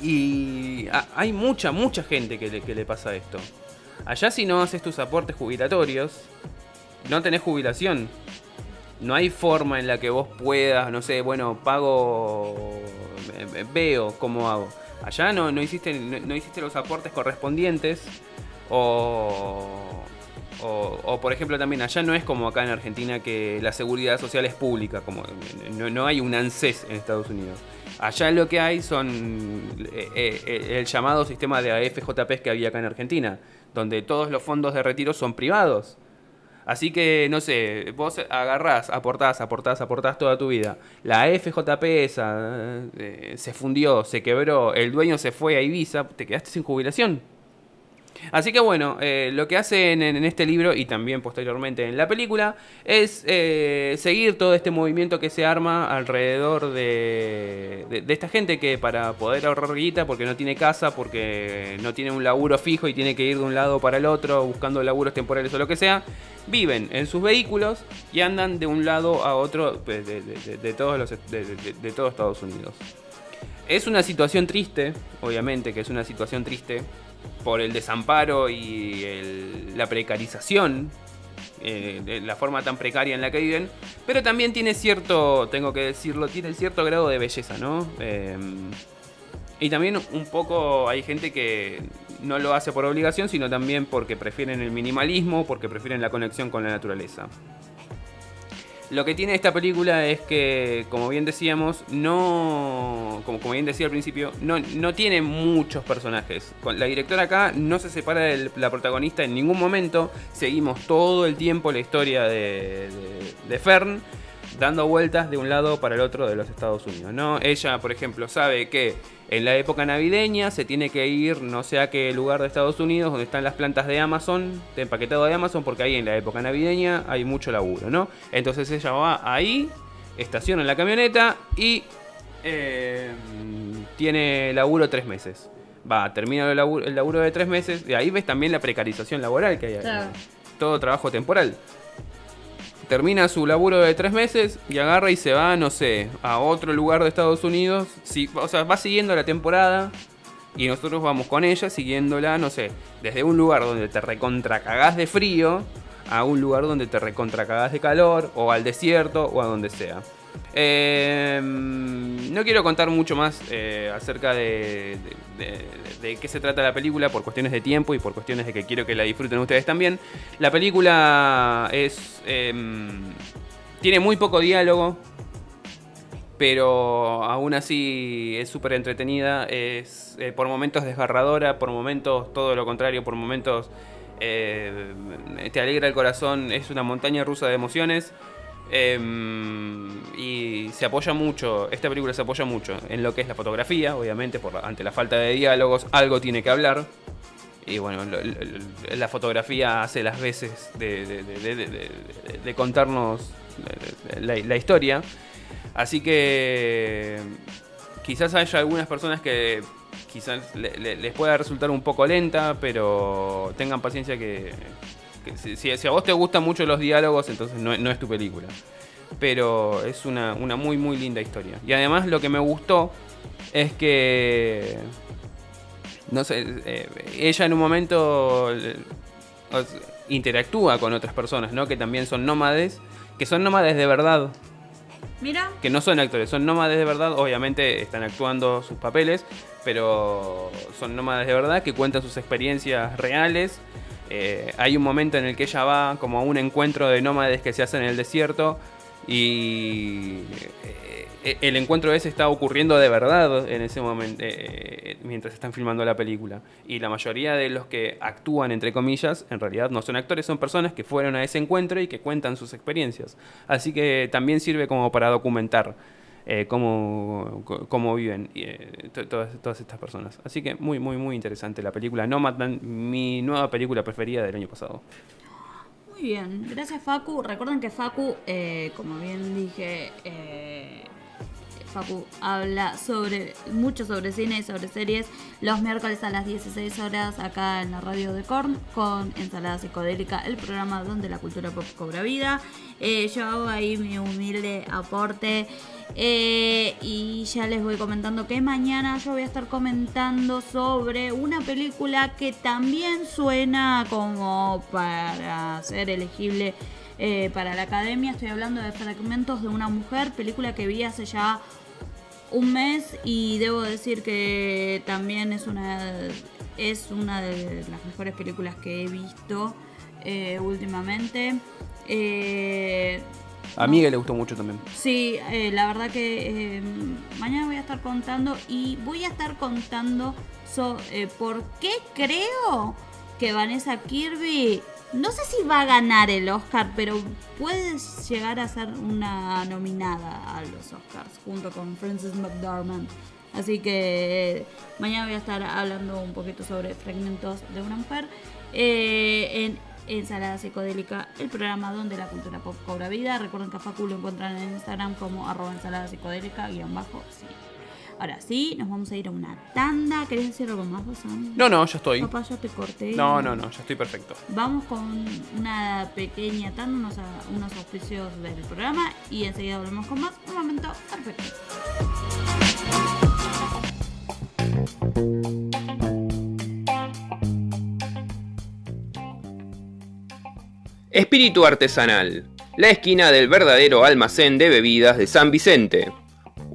Y ha- hay mucha, mucha gente que le, que le pasa esto. Allá si no haces tus aportes jubilatorios, no tenés jubilación. No hay forma en la que vos puedas, no sé, bueno, pago, eh, eh, veo cómo hago. Allá no, no, hiciste, no, hiciste los aportes correspondientes o, o, o, por ejemplo también allá no es como acá en Argentina que la seguridad social es pública, como no, no hay un ANSES en Estados Unidos. Allá lo que hay son eh, eh, el llamado sistema de AFJP que había acá en Argentina, donde todos los fondos de retiro son privados. Así que, no sé, vos agarrás, aportás, aportás, aportás toda tu vida. La AFJP esa eh, se fundió, se quebró, el dueño se fue a Ibiza, te quedaste sin jubilación. Así que bueno, eh, lo que hacen en, este libro y también posteriormente en la película es eh, seguir todo este movimiento que se arma alrededor de, de- esta gente que para poder ahorrar guita, porque no tiene casa, porque no tiene un laburo fijo y tiene que ir de un lado para el otro buscando laburos temporales o lo que sea, viven en sus vehículos y andan de un lado a otro pues, de, de- todos los, de, de- de todo Estados Unidos. Es una situación triste, obviamente que es una situación triste por el desamparo y la precarización, eh, la forma tan precaria en la que viven, pero también tiene cierto, tengo que decirlo, tiene cierto grado de belleza, ¿no? Eh, y también un poco hay gente que no lo hace por obligación, sino también porque prefieren el minimalismo, porque prefieren la conexión con la naturaleza. Lo que tiene esta película es que, como bien decíamos, no. Como, bien decía al principio, no, no tiene muchos personajes. La directora acá no se separa de la protagonista en ningún momento. Seguimos todo el tiempo la historia de- de Fern dando vueltas de un lado para el otro de los Estados Unidos. ¿no? Ella, por ejemplo, sabe que en la época navideña se tiene que ir no sé a qué lugar de Estados Unidos donde están las plantas de Amazon, de empaquetado de Amazon, porque ahí en la época navideña hay mucho laburo, ¿no? Entonces ella va ahí, estaciona la camioneta y eh, tiene laburo tres meses. Va, termina el laburo, el laburo de tres meses, y ahí ves también la precarización laboral que hay ahí. Claro. Todo trabajo temporal termina su laburo de tres meses y agarra y se va, no sé, a otro lugar de Estados Unidos. Sí, o sea, va siguiendo la temporada y nosotros vamos con ella siguiéndola, no sé, desde un lugar donde te recontracagás de frío a un lugar donde te recontracagás de calor o al desierto o a donde sea. Eh, no quiero contar mucho más eh, acerca de qué se trata la película por cuestiones de tiempo y por cuestiones de que quiero que la disfruten ustedes también. La película es em, tiene muy poco diálogo, pero aún así es súper entretenida, es eh, por momentos desgarradora, por momentos todo lo contrario, por momentos eh, te alegra el corazón, es una montaña rusa de emociones. Em, y se apoya mucho, esta película se apoya mucho en lo que es la fotografía, obviamente, ante la falta de diálogos, algo tiene que hablar. Y bueno, la fotografía hace las veces de, contarnos la, historia. Así que quizás haya algunas personas que quizás le- le- les pueda resultar un poco lenta, pero tengan paciencia que si, a vos te gustan mucho los diálogos, entonces no, no es tu película. Pero es una, una muy, muy linda historia. Y además lo que me gustó es que... No sé, eh, ella en un momento interactúa con otras personas, ¿no? Que también son nómades, que son nómades de verdad, Mira, que no son actores, son nómades de verdad, obviamente están actuando sus papeles, pero son nómades de verdad que cuentan sus experiencias reales. Eh, hay un momento en el que ella va como a un encuentro de nómades que se hace en el desierto y eh, el encuentro ese está ocurriendo de verdad en ese momento, eh, mientras están filmando la película. Y la mayoría de los que actúan, entre comillas, en realidad no son actores, son personas que fueron a ese encuentro y que cuentan sus experiencias. Así que también sirve como para documentar eh, cómo, cómo viven eh, to- todas, todas estas personas. Así que muy, muy, muy interesante la película Nomadland, mi nueva película preferida del año pasado. muy bien. Gracias, Facu. Recuerden que Facu, eh, como bien dije, eh, Facu habla sobre mucho sobre cine y sobre series los miércoles a las 16 horas acá en la radio de Korn con Ensalada Psicodélica, el programa donde la cultura pop cobra vida. Eh, yo hago ahí mi humilde aporte eh, y ya les voy comentando que mañana yo voy a estar comentando sobre una película que también suena como para ser elegible eh, para la academia. Estoy hablando de Fragmentos de una mujer, película que vi hace ya un mes y debo decir que también es una es una de las mejores películas que he visto eh, últimamente. Eh, A Miguel le gustó mucho también. Sí, eh, la verdad que eh, mañana voy a estar contando y voy a estar contando so- eh, por qué creo que Vanessa Kirby, no sé si va a ganar el Oscar, pero puede llegar a ser una nominada a los Oscars junto con Frances McDormand. Así que mañana voy a estar hablando un poquito sobre fragmentos de una mujer eh, en Ensalada Psicodélica, el programa donde la cultura pop cobra vida. Recuerden que a Facu lo encuentran en Instagram como arroba ensalada psicodélica guion bajo. Sí. Ahora sí, nos vamos a ir a una tanda. ¿Querés decir algo más, vos, Sam? No, no, ya estoy. Papá, ya te corté. No, no, no, ya estoy perfecto. Vamos con una pequeña tanda, unos, unos auspicios del programa y enseguida volvemos con más. Un momento perfecto. Espíritu Artesanal, la esquina del verdadero almacén de bebidas de San Vicente.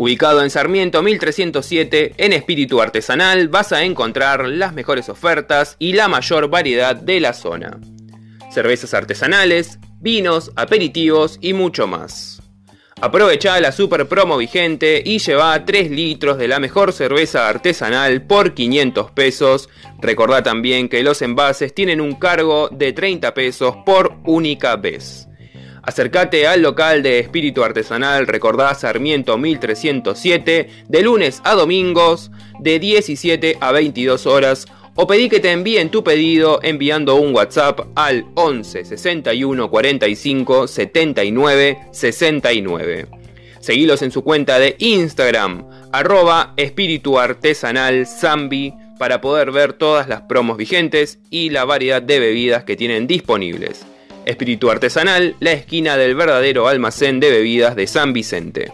Ubicado en Sarmiento 1307, en Espíritu Artesanal vas a encontrar las mejores ofertas y la mayor variedad de la zona. Cervezas artesanales, vinos, aperitivos y mucho más. Aprovecha la super promo vigente y lleva 3 litros de la mejor cerveza artesanal por 500 pesos. Recordá también que los envases tienen un cargo de 30 pesos por única vez. Acércate al local de Espíritu Artesanal, recordá Sarmiento 1307, de lunes a domingos, de 17 a 22 horas, o pedí que te envíen tu pedido enviando un WhatsApp al 11 61 45 79 69. Seguilos en su cuenta de Instagram, arroba espíritu artesanal zambi, para poder ver todas las promos vigentes y la variedad de bebidas que tienen disponibles. Espíritu Artesanal, la esquina del verdadero almacén de bebidas de San Vicente.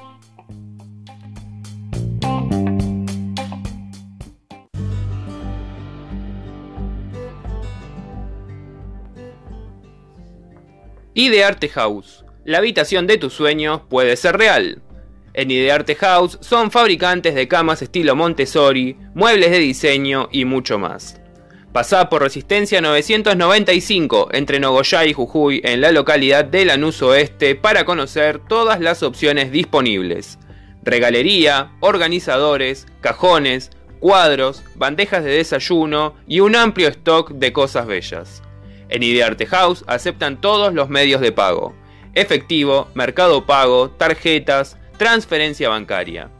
Idearte House. La habitación de tus sueños puede ser real. En Idearte House son fabricantes de camas estilo Montessori, muebles de diseño y mucho más. Pasá por Resistencia 995 entre Nogoyá y Jujuy en la localidad de Lanús Oeste para conocer todas las opciones disponibles. Regalería, organizadores, cajones, cuadros, bandejas de desayuno y un amplio stock de cosas bellas. En Idearte House aceptan todos los medios de pago. Efectivo, mercado pago, tarjetas, transferencia bancaria.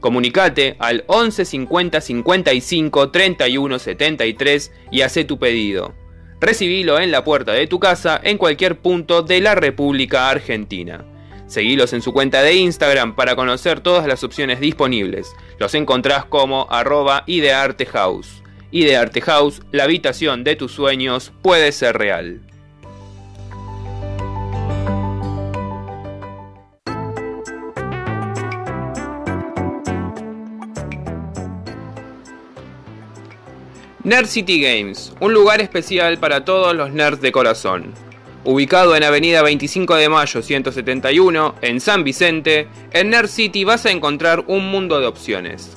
Comunicate al 11 50 55 31 73 y hace tu pedido. Recibilo en la puerta de tu casa en cualquier punto de la República Argentina. Seguilos en su cuenta de Instagram para conocer todas las opciones disponibles. Los encontrás como arroba ideartehouse. Ideartehouse, la habitación de tus sueños puede ser real. Nerd City Games, un lugar especial para todos los nerds de corazón. Ubicado en Avenida 25 de Mayo 171, en San Vicente, en Nerd City vas a encontrar un mundo de opciones.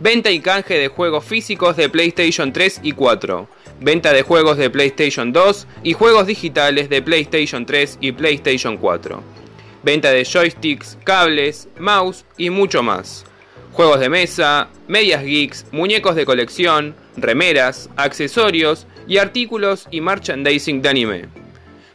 Venta y canje de juegos físicos de PlayStation 3 y 4. Venta de juegos de PlayStation 2 y juegos digitales de PlayStation 3 y PlayStation 4. Venta de joysticks, cables, mouse y mucho más. Juegos de mesa, medias geeks, muñecos de colección, remeras, accesorios y artículos y merchandising de anime.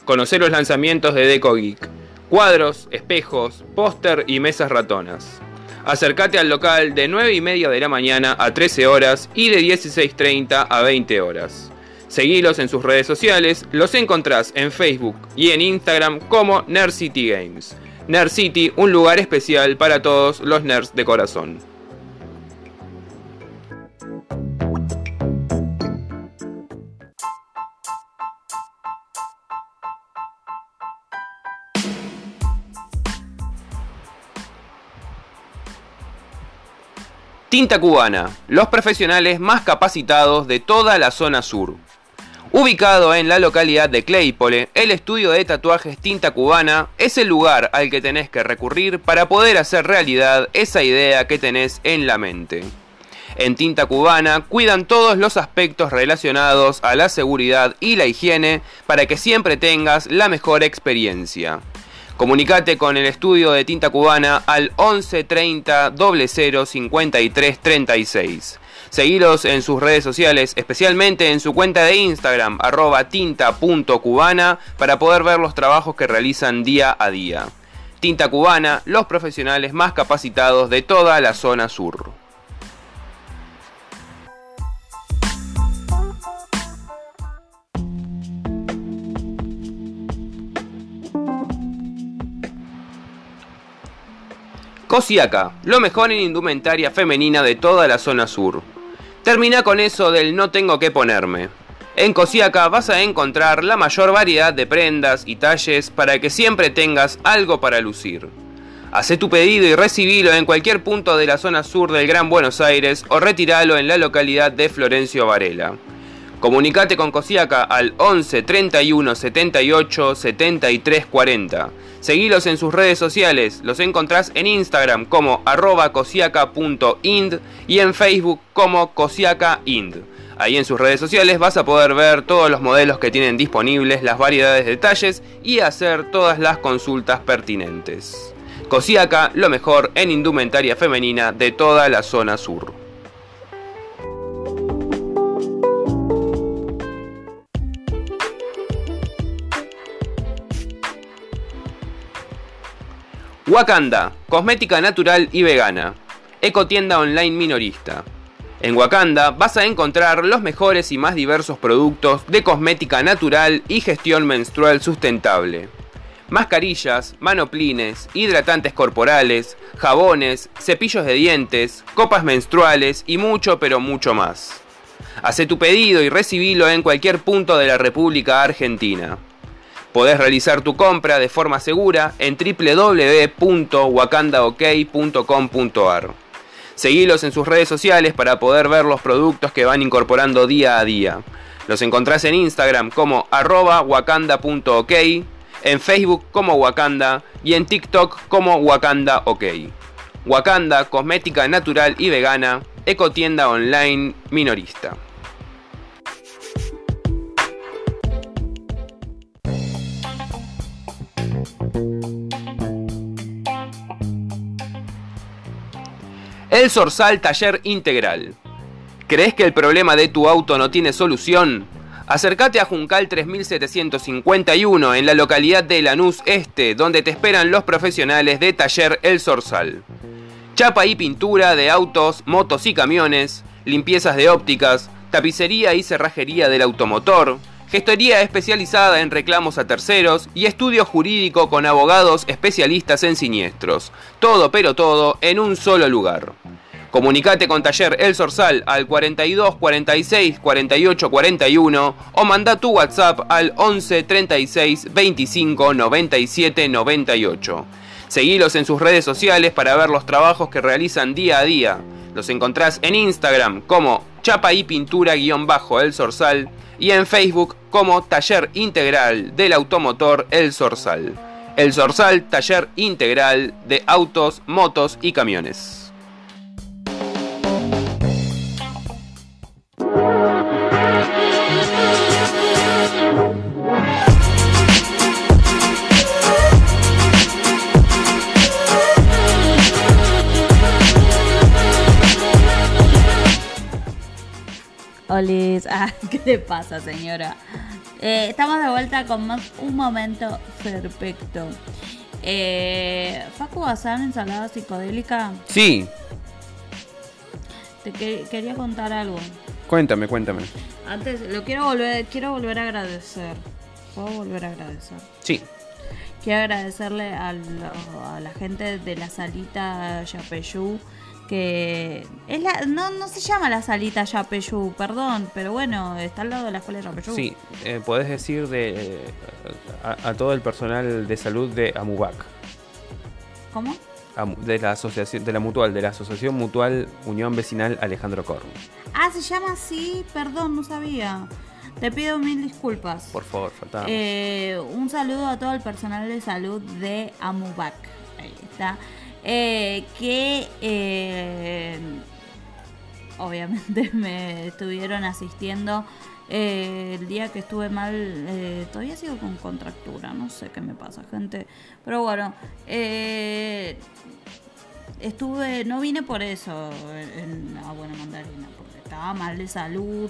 Conocer los lanzamientos de Deco Geek, cuadros, espejos, póster y mesas ratonas. Acércate al local de 9 y media de la mañana a 13 horas y de 16.30 a 20 horas. Seguilos en sus redes sociales, los encontrás en Facebook y en Instagram como Nerd City Games. Nerd City, un lugar especial para todos los nerds de corazón. Tinta Cubana, los profesionales más capacitados de toda la zona sur. Ubicado en la localidad de Claypole, el estudio de tatuajes Tinta Cubana es el lugar al que tenés que recurrir para poder hacer realidad esa idea que tenés en la mente. En Tinta Cubana cuidan todos los aspectos relacionados a la seguridad y la higiene para que siempre tengas la mejor experiencia. Comunicate con el estudio de tinta cubana al 11 30 00 53 36. Seguilos en sus redes sociales, especialmente en su cuenta de Instagram, arroba tinta.cubana, para poder ver los trabajos que realizan día a día. Tinta Cubana, los profesionales más capacitados de toda la zona sur. Cosiaca, lo mejor en indumentaria femenina de toda la zona sur. Termina con eso del no tengo que ponerme. En Cosiaca vas a encontrar la mayor variedad de prendas y talles para que siempre tengas algo para lucir. Hacé tu pedido y recibilo en cualquier punto de la zona sur del Gran Buenos Aires o retíralo en la localidad de Florencio Varela. Comunicate con Cosiaca al 11 31 78 73 40. Seguilos en sus redes sociales, los encontrás en Instagram como arroba cosiaca.ind y en Facebook como cosiaca.ind. Ahí en sus redes sociales vas a poder ver todos los modelos que tienen disponibles, las variedades de detalles y hacer todas las consultas pertinentes. Cosiaca, lo mejor en indumentaria femenina de toda la zona sur. Wakanda, cosmética natural y vegana. Ecotienda online minorista. En Wakanda vas a encontrar los mejores y más diversos productos de cosmética natural y gestión menstrual sustentable. Mascarillas, manoplines, hidratantes corporales, jabones, cepillos de dientes, copas menstruales y mucho pero mucho más. Hace tu pedido y recibilo en cualquier punto de la República Argentina. Podés realizar tu compra de forma segura en www.wakandaok.com.ar. Seguilos en sus redes sociales para poder ver los productos que van incorporando día a día. Los encontrás en Instagram como arroba wakanda.ok, en Facebook como Wakanda y en TikTok como Wakanda OK. Wakanda, cosmética natural y vegana, ecotienda online minorista. El Sorsal Taller Integral. ¿Crees que el problema de tu auto no tiene solución? Acércate a Juncal 3751 en la localidad de Lanús Este, donde te esperan los profesionales de Taller El Sorsal. Chapa y pintura de autos, motos y camiones, limpiezas de ópticas, tapicería y cerrajería del automotor, gestoría especializada en reclamos a terceros y estudio jurídico con abogados especialistas en siniestros. Todo, pero todo, en un solo lugar. Comunicate con Taller El Sorsal al 42 46 48 41 o manda tu WhatsApp al 11 36 25 97 98. Seguilos en sus redes sociales para ver los trabajos que realizan día a día. Los encontrás en Instagram como chapa y pintura-el Sorsal y en Facebook como Taller Integral del Automotor El Sorsal. El Sorsal, taller integral de autos, motos y camiones. Ah, ¿qué le pasa, señora? Eh, estamos de vuelta con más un momento perfecto. Eh, Facu Bazán, ensalada psicodélica. Sí, Te que- quería contar algo. cuéntame, cuéntame. Antes, lo quiero volver, quiero volver a agradecer. ¿Puedo volver a agradecer? Sí. Quiero agradecerle a, lo- a la gente de la salita Yapeyú que es la, no, no se llama la salita Yapeyú, perdón, pero bueno, está al lado de la escuela de Yapeyú. Sí, eh, podés decir de, eh, a, a todo el personal de salud de Amubac, ¿Cómo? De la asociación, de la mutual, de la asociación mutual Unión Vecinal Alejandro Corn. Ah, se llama así, perdón, no sabía. Te pido mil disculpas. Por favor, faltaba. Eh, un saludo a todo el personal de salud de Amubac. Ahí está. Eh, que eh, obviamente me estuvieron asistiendo eh, el día que estuve mal. eh, todavía sigo con contractura, no sé qué me pasa, gente. Pero bueno, estuve, no vine por eso en la buena mandarina, porque estaba mal de salud,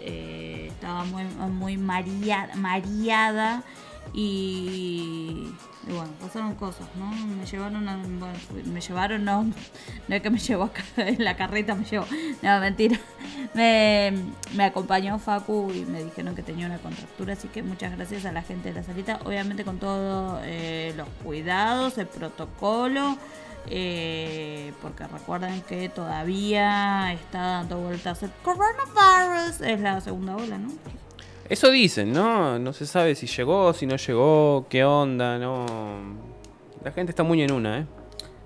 estaba muy, muy maria- mareada y, bueno, pasaron cosas, ¿no? Me llevaron, a, bueno, me llevaron, no, no es que me llevó acá en la carreta, me llevó, no, mentira. Me, me acompañó Facu y me dijeron que tenía una contractura, así que muchas gracias a la gente de la salita, obviamente con todos los cuidados, el protocolo. Eh, porque recuerden que todavía está dando vueltas el coronavirus. Es la segunda ola, ¿no? Eso dicen, ¿no? No se sabe si llegó, si no llegó, qué onda, no. La gente está muy en una, ¿eh?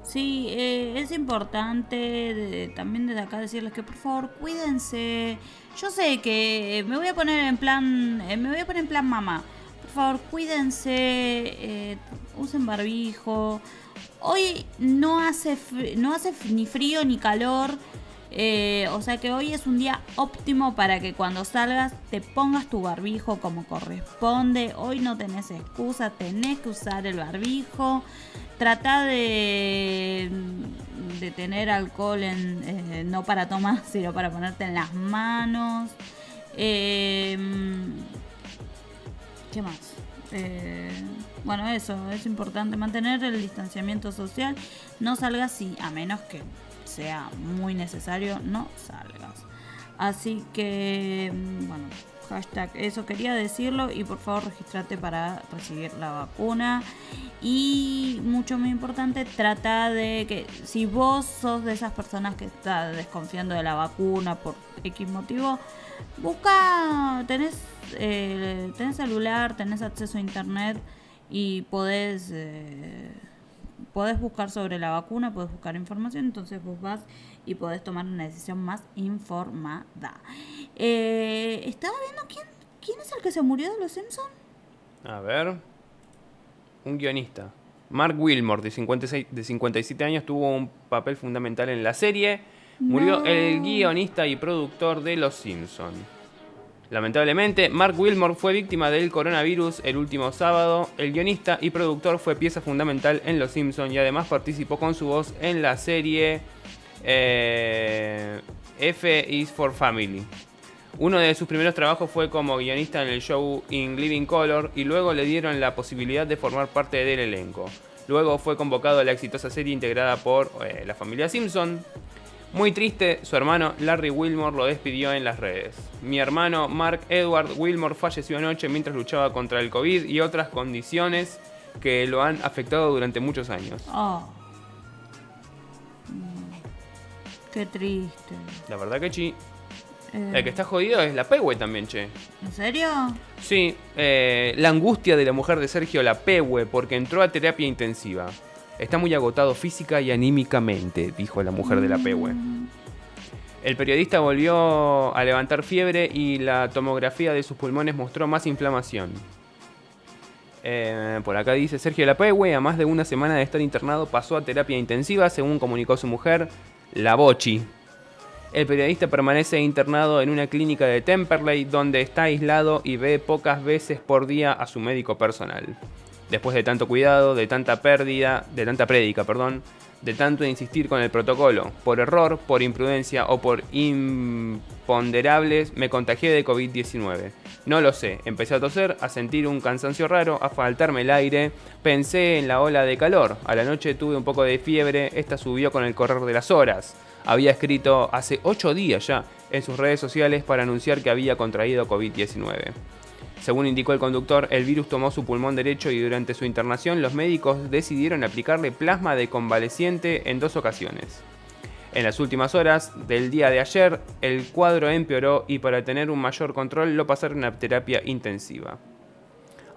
Sí, eh, es importante también desde acá decirles que por favor cuídense. Yo sé que me voy a poner en plan, eh, me voy a poner en plan mamá. Por favor cuídense, eh, usen barbijo. Hoy no hace no hace ni frío ni calor. Eh, o sea que hoy es un día óptimo para que cuando salgas te pongas tu barbijo como corresponde. Hoy no tenés excusa, tenés que usar el barbijo. Trata de, de tener alcohol en, eh, no para tomar, sino para ponerte en las manos. Eh, ¿Qué más? Eh, bueno, eso, es importante mantener el distanciamiento social. No salgas si, a menos que sea muy necesario, no salgas. Así que, mm, bueno, hashtag eso quería decirlo y por favor registrate para recibir la vacuna. Y mucho muy importante, trata de que si vos sos de esas personas que está desconfiando de la vacuna por X motivo, busca, tenés, eh, tenés celular, tenés acceso a internet y podés, eh, podés buscar sobre la vacuna, podés buscar información, entonces vos vas y podés tomar una decisión más informada. Eh, estaba viendo quién, quién es el que se murió de los Simpsons. A ver. Un guionista. Mark Wilmore, de, 56, de 57 años, tuvo un papel fundamental en la serie. Murió No. el guionista y productor de Los Simpson. Lamentablemente, Mark Wilmore fue víctima del coronavirus el último sábado. El guionista y productor fue pieza fundamental en Los Simpson y además participó con su voz en la serie eh, F is for Family. Uno de sus primeros trabajos fue como guionista en el show In Living Color y luego le dieron la posibilidad de formar parte del elenco. Luego fue convocado a la exitosa serie integrada por eh, la familia Simpson. Muy triste, su hermano Larry Wilmore lo despidió en las redes. Mi hermano Mark Edward Wilmore falleció anoche mientras luchaba contra el COVID y otras condiciones que lo han afectado durante muchos años. Oh. Qué triste. La verdad que sí. Eh, El que está jodido es la Pehue también, che. ¿En serio? Sí, eh, la angustia de la mujer de Sergio La Pehue porque entró a terapia intensiva. Está muy agotado física y anímicamente, dijo la mujer de La Pehue. El periodista volvió a levantar fiebre y la tomografía de sus pulmones mostró más inflamación. Eh, por acá dice Sergio Lapehue, a más de una semana de estar internado, pasó a terapia intensiva, según comunicó su mujer, La Bochi. El periodista permanece internado en una clínica de Temperley, donde está aislado y ve pocas veces por día a su médico personal. Después de tanto cuidado, de tanta pérdida, de tanta prédica, perdón, de tanto insistir con el protocolo, por error, por imprudencia o por imponderables, me contagié de COVID-19. No lo sé, empecé a toser, a sentir un cansancio raro, a faltarme el aire, pensé en la ola de calor, a la noche tuve un poco de fiebre, esta subió con el correr de las horas. Había escrito hace 8 días ya en sus redes sociales para anunciar que había contraído COVID-19. Según indicó el conductor, el virus tomó su pulmón derecho y durante su internación los médicos decidieron aplicarle plasma de convaleciente en dos ocasiones. En las últimas horas del día de ayer, el cuadro empeoró y para tener un mayor control lo pasaron a terapia intensiva.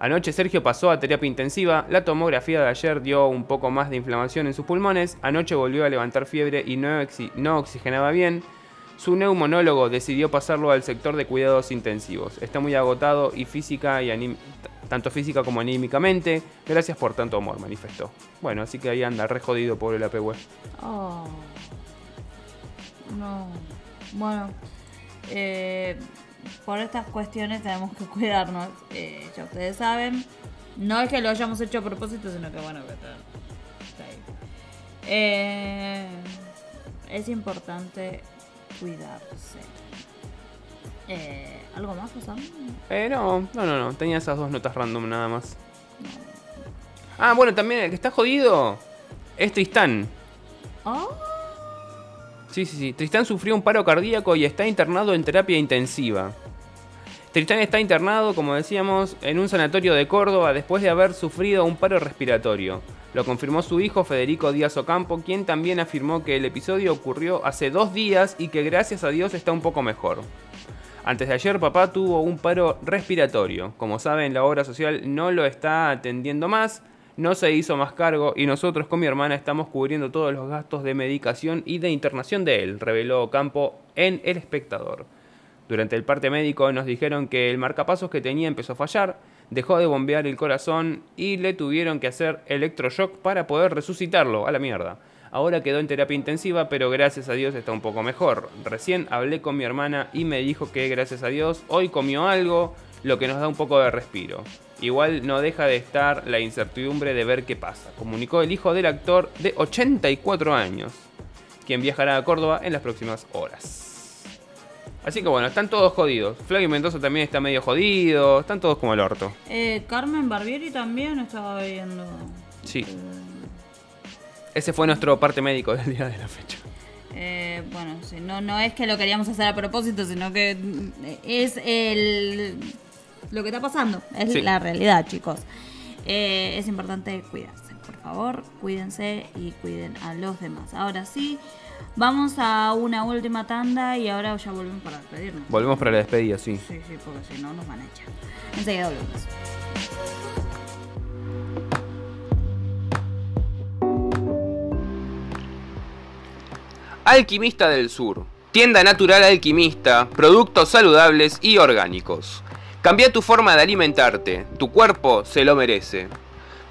Anoche Sergio pasó a terapia intensiva, la tomografía de ayer dio un poco más de inflamación en sus pulmones, anoche volvió a levantar fiebre y no, oxi- no oxigenaba bien, su neumonólogo decidió pasarlo al sector de cuidados intensivos. Está muy agotado y física y tanto física como anímicamente. Gracias por tanto amor, manifestó. Bueno, así que ahí anda, re jodido, pobre la PW. Oh. No. Bueno. eh, por estas cuestiones tenemos que cuidarnos. Eh, ya ustedes saben. No es que lo hayamos hecho a propósito, sino que bueno, que está ahí. Eh, es importante cuidarse. Eh, ¿Algo más, Osama? Eh, no, no, no, no. Tenía esas dos notas random nada más. Ah, bueno, también el que está jodido es Tristán. Oh, Sí, sí, sí. Tristán sufrió un paro cardíaco y está internado en terapia intensiva. Tristán está internado, como decíamos, en un sanatorio de Córdoba después de haber sufrido un paro respiratorio. Lo confirmó su hijo Federico Díaz Ocampo, quien también afirmó que el episodio ocurrió hace dos días y que gracias a Dios está un poco mejor. Antes de ayer papá tuvo un paro respiratorio. Como saben, la obra social no lo está atendiendo más, no se hizo más cargo y nosotros con mi hermana estamos cubriendo todos los gastos de medicación y de internación de él, reveló Ocampo en El Espectador. Durante el parte médico nos dijeron que el marcapasos que tenía empezó a fallar, dejó de bombear el corazón y le tuvieron que hacer electroshock para poder resucitarlo, a la mierda. Ahora quedó en terapia intensiva, pero gracias a Dios está un poco mejor. Recién hablé con mi hermana y me dijo que gracias a Dios hoy comió algo, lo que nos da un poco de respiro. Igual no deja de estar la incertidumbre de ver qué pasa, comunicó el hijo del actor de 84 años, quien viajará a Córdoba en las próximas horas. Así que bueno, están todos jodidos. Flavio Mendoza también está medio jodido, están todos como el orto. eh, Carmen Barbieri también estaba viendo. Sí. Ese fue nuestro parte médico del día de la fecha. Eh, bueno, no, no es que lo queríamos hacer a propósito, sino que es el lo que está pasando. Es Sí. la realidad, chicos. Eh, es importante cuidarse, por favor, cuídense y cuiden a los demás. Ahora sí, vamos a una última tanda y ahora ya volvemos para despedirnos. Volvemos para la despedida, sí. Sí, sí, porque si no nos van a echar. Enseguida volvemos. Alquimista del Sur. Tienda natural alquimista, productos saludables y orgánicos. Cambia tu forma de alimentarte, tu cuerpo se lo merece.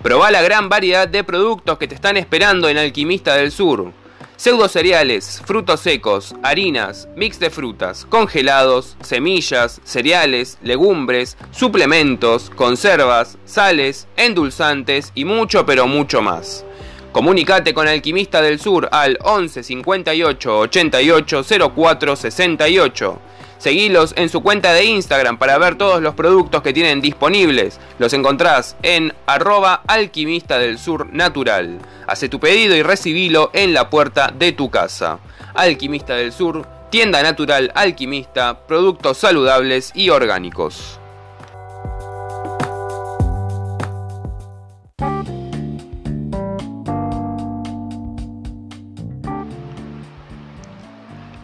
Proba la gran variedad de productos que te están esperando en Alquimista del Sur. Pseudo cereales, frutos secos, harinas, mix de frutas, congelados, semillas, cereales, legumbres, suplementos, conservas, sales, endulzantes y mucho pero mucho más. Comunicate con Alquimista del Sur al 11 58 88 04 68. Seguilos en su cuenta de Instagram para ver todos los productos que tienen disponibles. Los encontrás en arroba alquimista del sur natural. Hace tu pedido y recibilo en la puerta de tu casa. Alquimista del Sur, tienda natural alquimista, productos saludables y orgánicos.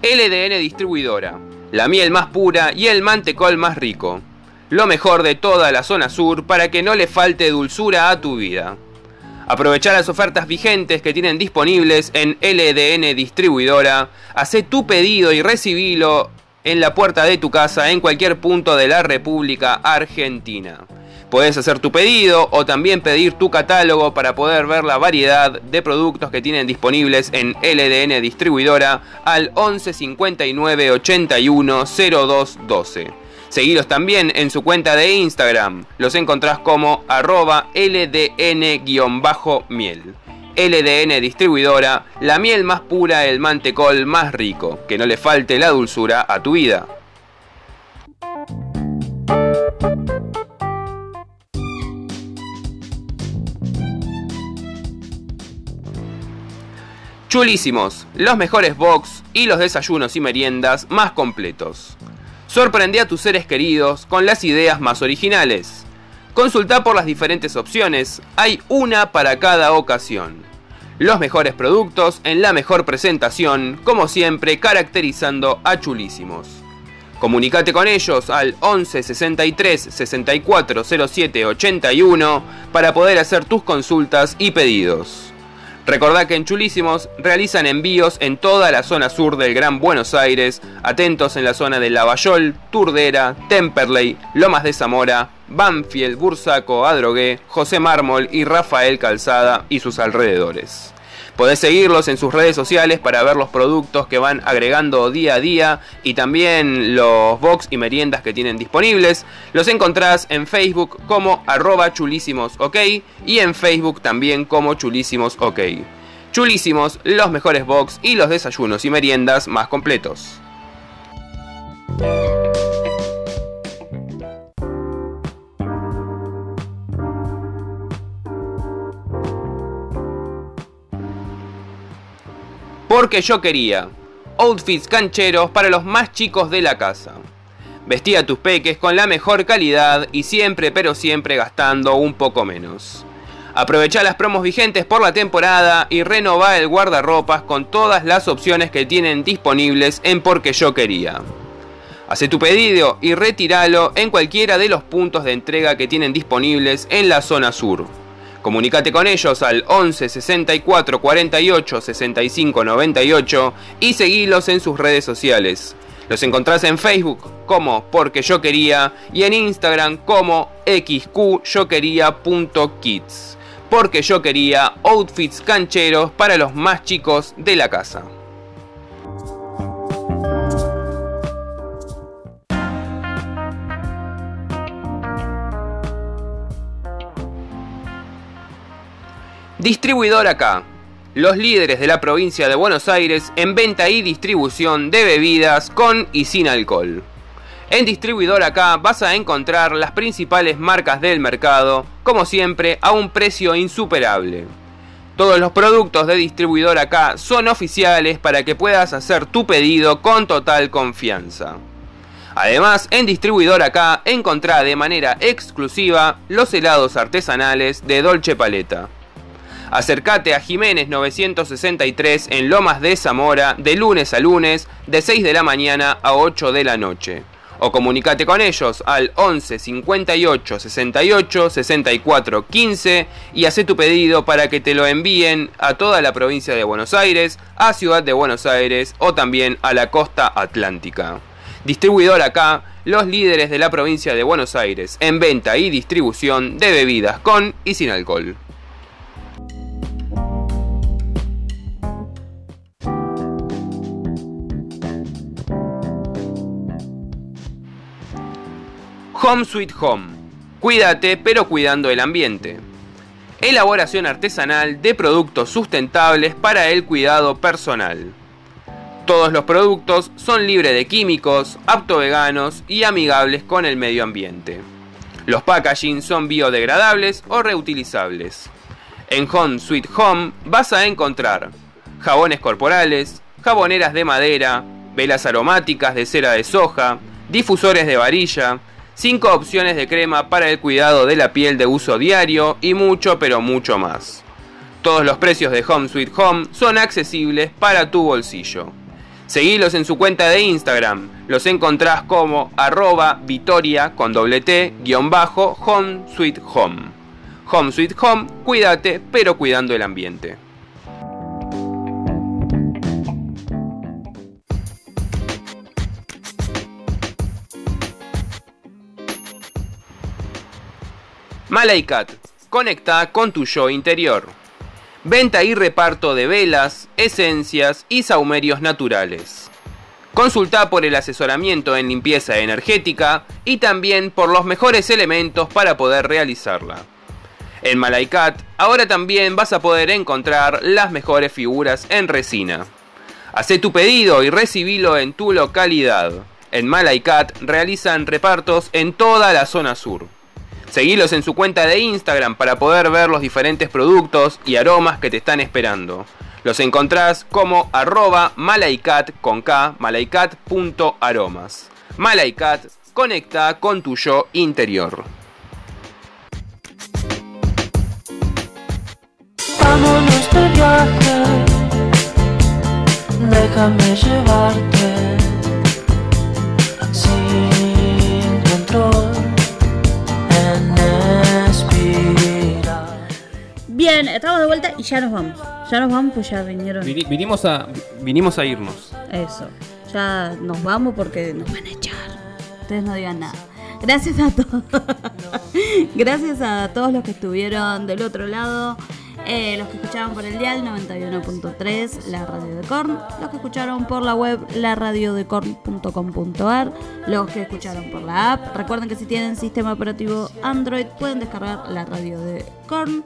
LDN Distribuidora, la miel más pura y el mantecol más rico. Lo mejor de toda la zona sur para que no le falte dulzura a tu vida. Aprovecha las ofertas vigentes que tienen disponibles en LDN Distribuidora. Hacé tu pedido y recibilo en la puerta de tu casa en cualquier punto de la República Argentina. Puedes hacer tu pedido o también pedir tu catálogo para poder ver la variedad de productos que tienen disponibles en LDN Distribuidora al 11 59 81 02 12. Seguilos también en su cuenta de Instagram. Los encontrás como arroba LDN-miel. LDN Distribuidora, la miel más pura, el mantecol más rico. Que no le falte la dulzura a tu vida. Chulísimos, los mejores box y los desayunos y meriendas más completos. Sorprende a tus seres queridos con las ideas más originales. Consulta por las diferentes opciones, hay una para cada ocasión. Los mejores productos en la mejor presentación, como siempre caracterizando a Chulísimos. Comunicate con ellos al 11 63 64 07 81 para poder hacer tus consultas y pedidos. Recordá que en Chulísimos realizan envíos en toda la zona sur del Gran Buenos Aires, atentos en la zona de Lavallol, Turdera, Temperley, Lomas de Zamora, Banfield, Bursaco, Adrogué, José Mármol y Rafael Calzada y sus alrededores. Podés seguirlos en sus redes sociales para ver los productos que van agregando día a día y también los box y meriendas que tienen disponibles. Los encontrás en Facebook como arroba chulísimos ok y en Facebook también como chulísimos ok. Chulísimos, los mejores box y los desayunos y meriendas más completos. Porque yo quería. Outfits cancheros para los más chicos de la casa. Vestía tus peques con la mejor calidad y siempre pero siempre gastando un poco menos. Aprovecha las promos vigentes por la temporada y renová el guardarropas con todas las opciones que tienen disponibles en Porque yo quería. Hace tu pedido y retíralo en cualquiera de los puntos de entrega que tienen disponibles en la zona sur. Comunicate con ellos al 11 64 48 65 98 y seguilos en sus redes sociales. Los encontrás en Facebook como Porque Yo Quería y en Instagram como xqyoquería.kids. Porque Yo Quería outfits cancheros para los más chicos de la casa. Distribuidor acá. Los líderes de la provincia de Buenos Aires en venta y distribución de bebidas con y sin alcohol. En Distribuidor acá vas a encontrar las principales marcas del mercado, como siempre, a un precio insuperable. Todos los productos de Distribuidor acá son oficiales para que puedas hacer tu pedido con total confianza. Además, en Distribuidor acá encontrá de manera exclusiva los helados artesanales de Dolce Paleta. Acércate a Jiménez 963 en Lomas de Zamora de lunes a lunes de 6 de la mañana a 8 de la noche. O comunicate con ellos al 11 58 68 64 15 y hace tu pedido para que te lo envíen a toda la provincia de Buenos Aires, a Ciudad de Buenos Aires o también a la costa atlántica. Distribuidor acá, los líderes de la provincia de Buenos Aires en venta y distribución de bebidas con y sin alcohol. Home Sweet Home. Cuídate pero cuidando el ambiente. Elaboración artesanal de productos sustentables para el cuidado personal. Todos los productos son libres de químicos, apto veganos y amigables con el medio ambiente. Los packaging son biodegradables o reutilizables. En Home Sweet Home vas a encontrar jabones corporales, jaboneras de madera, velas aromáticas de cera de soja, difusores de varilla, 5 opciones de crema para el cuidado de la piel de uso diario y mucho pero mucho más. Todos los precios de Home Sweet Home son accesibles para tu bolsillo. Seguilos en su cuenta de Instagram, los encontrás como arroba vitoria con doble t guion bajo Home Sweet Home. Home Sweet Home, cuídate pero cuidando el ambiente. Malaikat, conecta con tu yo interior. Venta y reparto de velas, esencias y saumerios naturales. Consulta por el asesoramiento en limpieza energética y también por los mejores elementos para poder realizarla. En Malaikat ahora también vas a poder encontrar las mejores figuras en resina. Hacé tu pedido y recibilo en tu localidad. En Malaikat realizan repartos en toda la zona sur. Seguilos en su cuenta de Instagram para poder ver los diferentes productos y aromas que te están esperando. Los encontrás como arroba malaikat con K, conecta con tu yo interior. Vámonos de viaje, déjame llevarte sin control Bien, estamos de vuelta y ya nos vamos. Ya nos vamos, pues ya vinieron. Vini- vinimos, a, vinimos a irnos. Eso. Ya nos vamos porque nos van a echar. Ustedes no digan nada. Gracias a todos. Gracias a todos los que estuvieron del otro lado. Eh, los que escucharon por el dial 91.3, la radio de Korn. Los que escucharon por la web, laradiodecorn.com.ar. Los que escucharon por la app. Recuerden que si tienen sistema operativo Android pueden descargar la radio de Korn.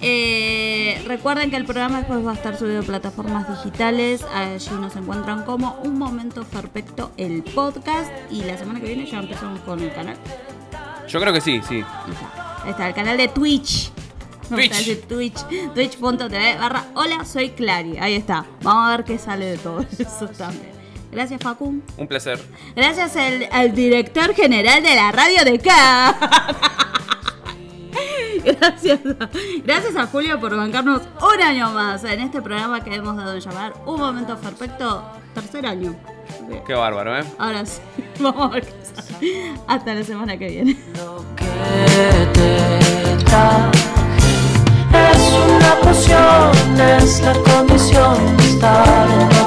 Eh, recuerden que el programa después va a estar subido a plataformas digitales. Allí nos encuentran como Un Momento Perfecto, el podcast. Y la semana que viene ya empezamos con el canal. Yo creo que sí, sí. Ahí está, está, el canal de Twitch. Twitch. Twitch. Twitch.tv barra Hola, soy Clary. Ahí está. Vamos a ver qué sale de todo eso también. Gracias, Facu. Un placer. Gracias al, al director general de la radio de acá. Gracias a, gracias a Julio por bancarnos un año más en este programa que hemos dado en llamar Un Momento Perfecto, tercer año. Qué bárbaro, ¿eh? Ahora sí, vamos a ver qué sale. Hasta la semana que viene. que te traje es una poción, es la condición de estar